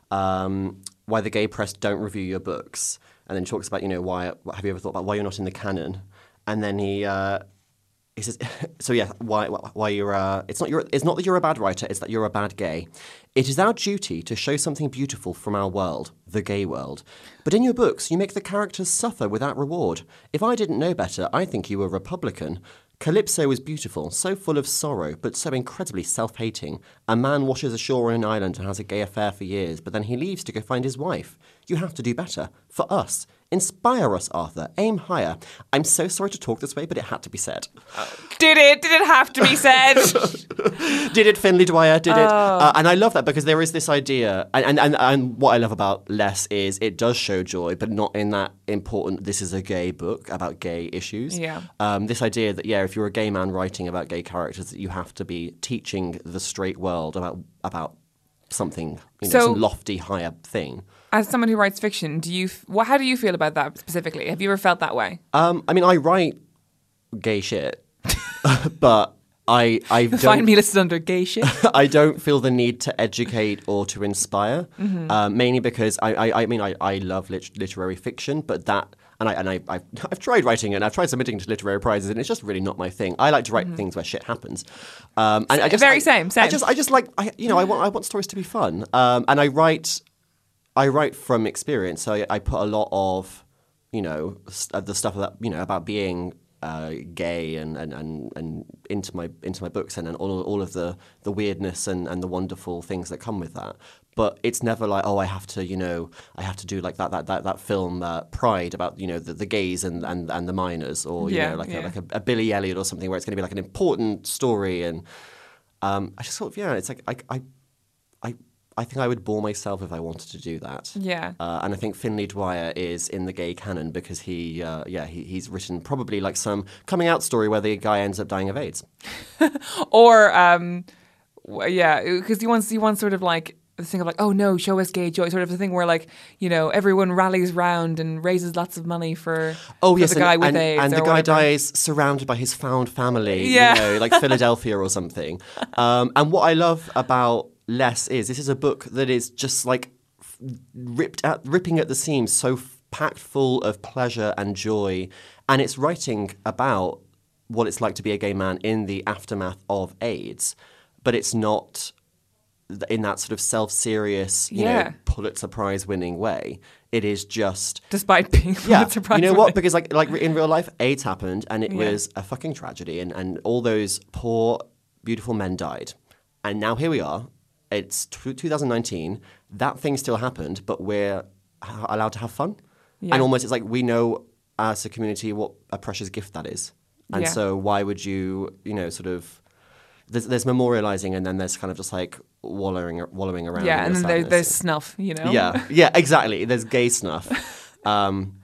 Um, why the gay press don't review your books? And then he talks about, you know, why have you ever thought about why you're not in the canon? And then he uh, he says, so yeah, why why you're uh, it's not your it's not that you're a bad writer, it's that you're a bad gay. It is our duty to show something beautiful from our world, the gay world. But in your books, you make the characters suffer without reward. If I didn't know better, I think you were Republican. Calypso is beautiful, so full of sorrow, but so incredibly self hating. A man washes ashore on an island and has a gay affair for years, but then he leaves to go find his wife. You have to do better. For us. Inspire us, Arthur. Aim higher. I'm so sorry to talk this way, but it had to be said. Did it? Did it have to be said? Did it, Finley Dwyer? Did it? Oh. Uh, and I love that because there is this idea, and, and, and, and what I love about Less is it does show joy, but not in that important, this is a gay book about gay issues. Yeah. Um, this idea that, yeah, if you're a gay man writing about gay characters, that you have to be teaching the straight world about, about something, you know, So- some lofty, higher thing. As someone who writes fiction, do you? Well, how do you feel about that specifically? Have you ever felt that way? Um, I mean, I write gay shit, but I I don't Find me listed under gay shit. I don't feel the need to educate or to inspire, Mm-hmm. um, mainly because I, I, I mean I, I love lit- literary fiction, but that and I and I I've, I've tried writing it and I've tried submitting to literary prizes and it's just really not my thing. I like to write things where shit happens, um, and I just. Very I, same, I just I just like I you know I want I want stories to be fun, um, and I write I write from experience. So I, I put a lot of, you know, s- uh, the stuff that you know about being uh, gay and, and, and, and into my into my books and, and all all of the, the weirdness and, and the wonderful things that come with that. But it's never like oh I have to you know I have to do like that that that, that film uh, Pride about you know the, the gays and, and, and the miners or you Yeah, know like yeah. a, like a, a Billy Elliot or something where it's going to be like an important story and um, I just sort of yeah it's like I I I I think I would bore myself if I wanted to do that. Yeah. Uh, and I think Finley Dwyer is in the gay canon because he, uh, yeah, he, he's written probably like some coming out story where the guy ends up dying of AIDS. or um, yeah, because he wants he wants sort of like the thing of like, oh no, show us gay joy, sort of the thing where like you know everyone rallies round and raises lots of money for Oh for yes, the guy and, with and, AIDS and the guy whatever. dies surrounded by his found family, Yeah. you know, like Philadelphia or something. Um, and what I love about Less is this is a book that is just like ripped at, ripping at the seams, so f- packed full of pleasure and joy, and it's writing about what it's like to be a gay man in the aftermath of AIDS, but it's not in that sort of self-serious, you Yeah. know, Pulitzer Prize winning way. It is just despite being yeah, Pulitzer Prize you know winning. what? Because like like in real life, AIDS happened, and it Yeah. was a fucking tragedy, and and all those poor, beautiful men died, and now here we are. It's t- 2019. That thing still happened, but we're h- allowed to have fun, Yeah. and almost it's like we know as a community what a precious gift that is, and Yeah. so why would you, you know, sort of. There's, there's memorializing, and then there's kind of just like wallowing, wallowing around. yeah, and then there, there's snuff, you know. Yeah, yeah, exactly. There's gay snuff. Um,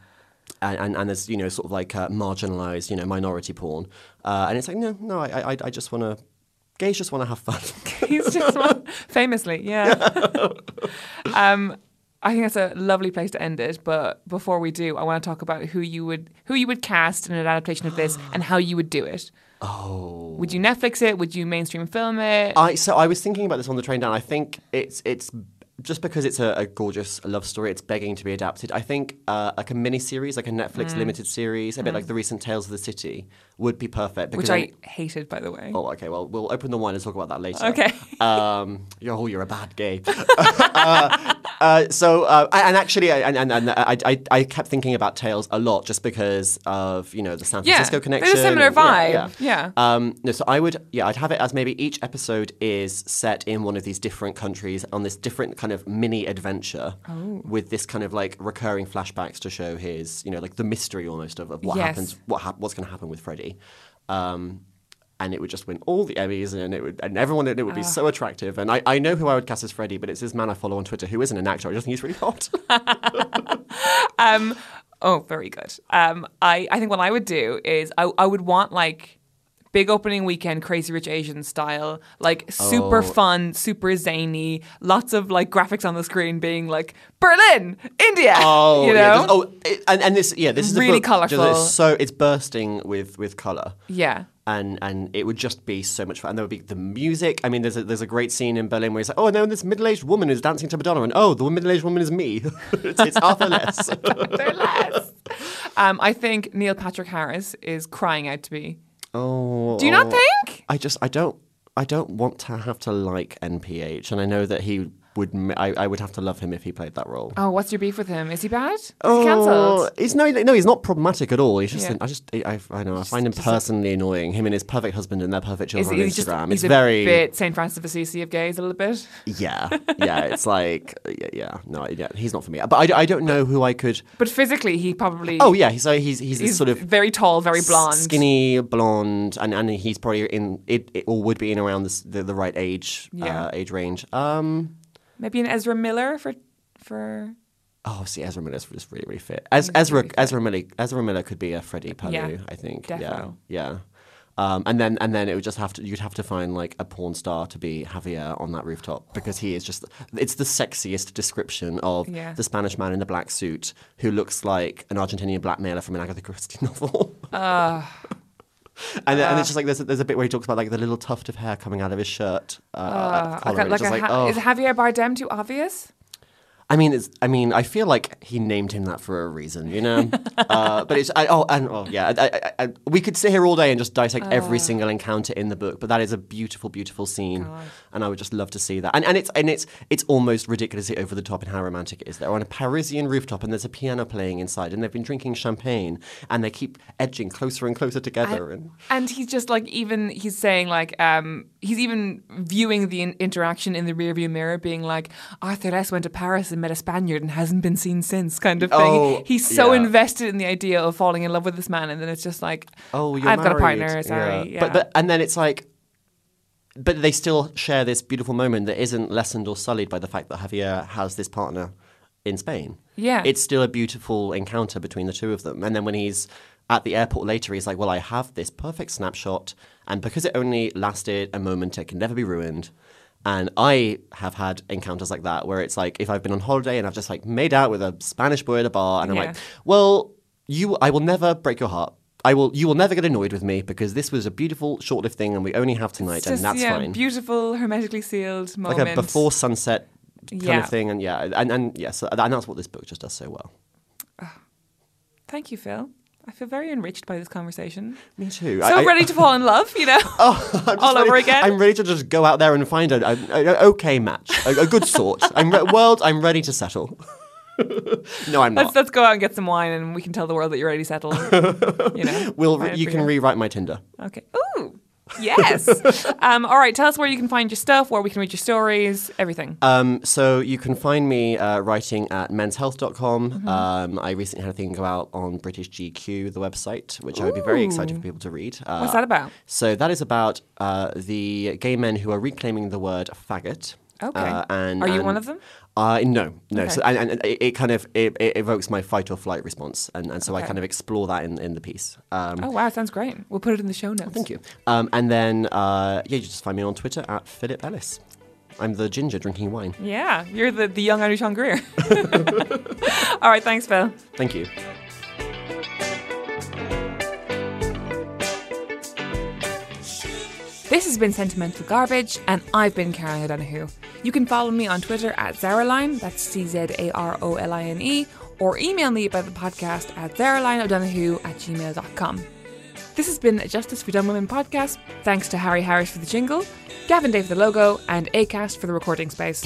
and, and, and there's, you know, sort of like uh, marginalized, you know, minority porn. Uh, and it's like, no, no, I, I, I just want to, gays just want to have fun. He's just one, famously, yeah. um, I think that's a lovely place to end it. But before we do, I want to talk about who you would who you would cast in an adaptation of this and how you would do it. oh. Would you Netflix it? Would you mainstream film it? I, so I was thinking about this on the train down. I think it's, it's just because it's a, a gorgeous love story, it's begging to be adapted. I think uh, like a mini series, like a Netflix Mm. limited series, a bit like the recent Tales of the City, would be perfect. which I then- hated, by the way. Oh, okay. Well, we'll open the wine and talk about that later. Okay. Um, you're, oh, you're a bad gay. uh, Uh, so, uh, and actually, I- and, and, and I, I, I kept thinking about Tales a lot just because of you know the San Francisco connection. Yeah, Francisco there's a similar and- yeah, vibe, yeah. Um, no, so I would, yeah, I'd have it as maybe each episode is set in one of these different countries on this different kind of mini adventure Oh. with this kind of like recurring flashbacks to show his, you know, like the mystery almost of, of what Yes. happens, what hap- what's going to happen with Um, and it would just win all the Emmys, and it would, and everyone, and it would be so attractive. And I, I know who I would cast as Freddie, but it's this man I follow on Twitter who isn't an actor. I just think he's really hot. Um, oh, very good. Um, I, I think what I would do is I, I would want like big opening weekend, Crazy Rich Asian style, like super Oh. fun, super zany, lots of like graphics on the screen being like Berlin, India. Oh, you know, yeah, oh, it, and, and this, yeah, this is a Really book colourful. It's so it's bursting with with color. yeah. and and it would just be so much fun. And there would be the music. I mean, there's a, there's a great scene in Berlin where he's like, oh no, this middle aged woman is dancing to Madonna, and oh, the middle aged woman is me. it's, it's Arthur Less. They're less. um, I think Neil Patrick Harris is crying out to be. Oh, Do you not oh. think? I just I don't I don't want to have to like NPH, and I know that he would. I, I would have to love him if he played that role. Oh, what's your beef with him? Is he bad? Is Oh, cancelled? he's no, no, he's not problematic at all. He's just, Yeah. I just, I, I know, I find him personally annoying. Him and his perfect husband and their perfect children he on just Instagram. he's it's a very, bit Saint Francis of Assisi of gays a little bit? yeah, yeah. It's like, yeah, yeah, no, yeah, he's not for me. But I, I don't know who I could. But physically, he probably Oh yeah, so he's he's, he's sort of very tall, very blonde, skinny blonde, and, and he's probably in it, it or would be in around this, the the right age Yeah. uh, age range. Um, Maybe an Ezra Miller for for oh, see, Ezra Miller's just really really fit. As Ezra Ezra Miller Ezra Miller could be a Freddie Pelu, Yeah, I think. defo. Yeah, yeah. Um, and then and then it would just have to you'd have to find like a porn star to be Javier on that rooftop because he is just it's the sexiest description of Yeah. the Spanish man in the black suit who looks like an Argentinian blackmailer from an Agatha Christie novel. And, and it's just like there's a, there's a bit where he talks about like the little tuft of hair coming out of his shirt. Uh, uh, collar, like, like just ha- oh. is Javier Bardem too obvious? I mean, it's. I mean, I feel like he named him that for a reason, you know. uh, but it's. I, oh, and oh, yeah. I, I, we could sit here all day and just dissect Oh. every single encounter in the book, but that is a beautiful, beautiful scene, and I would just love to see that. And and it's and it's it's almost ridiculously over the top in how romantic it is. They're on a Parisian rooftop, and there's a piano playing inside, and they've been drinking champagne, and they keep edging closer and closer together. and And he's just like even he's saying like um he's even viewing the in- interaction in the rearview mirror, being like Arthur S went to Paris and met a Spaniard and hasn't been seen since, kind of thing. Oh, he's so yeah. invested in the idea of falling in love with this man, and then it's just like oh, you're I've got a partner. Sorry, yeah. But but and then it's like. But they still share this beautiful moment that isn't lessened or sullied by the fact that Javier has this partner in Spain. Yeah. It's still a beautiful encounter between the two of them. And then when he's at the airport later, he's like, Well, I have this perfect snapshot, and because it only lasted a moment, it can never be ruined. And I have had encounters like that where it's like if I've been on holiday and I've just like made out with a Spanish boy at a bar, and I'm Yeah. like, Well, you I will never break your heart. I will you will never get annoyed with me because this was a beautiful short-lived thing and we only have tonight It's and that's yeah, fine. Beautiful, hermetically sealed moment. like a before sunset kind Yeah. of thing and yeah and, and yeah so, and that's what this book just does so well. Thank you, Phil. I feel very enriched by this conversation. Me too. So ready to fall in love, you know? Oh, I'm just all over again? I'm ready to just go out there and find an a, a okay match, a, a good sort. I'm re- world. I'm ready to settle. no, I'm Let's not. let's go out and get some wine, and we can tell the world that you're already settled. you know, We'll Fine you can rewrite my Tinder. Okay. Ooh. Yes. um, all right. Tell us where you can find your stuff, where we can read your stories, everything. Um, so you can find me uh, writing at menshealth.com. Mm-hmm. Um, I recently had a thing go out on British GQ, the website, which I would be very excited for people to read. Uh, What's that about? So that is about uh, the gay men who are reclaiming the word faggot. Okay. Uh, and, Are you and- one of them? Uh, no, no. Okay. So, and, and it, it kind of it, it evokes my fight or flight response, and, and so I kind of explore that in, in the piece. Um, Oh wow, sounds great. We'll put it in the show notes. Thank you. Um, and then uh, yeah, you just find me on Twitter at Philip Ellis. I'm the ginger drinking wine. Yeah, you're the the young Andrew Sean Greer. all right. Thanks, Phil. Thank you. This has been Sentimental Garbage, and I've been Caroline O'Donoghue. You can follow me on Twitter at Czaroline, that's C Z A R O L I N E, or email me about the podcast at czarolineodonoghue at gmail.com. This has been a Justice for Dumb Women podcast. Thanks to Harry Harris for the jingle, Gavin Day for the logo, and ACAST for the recording space.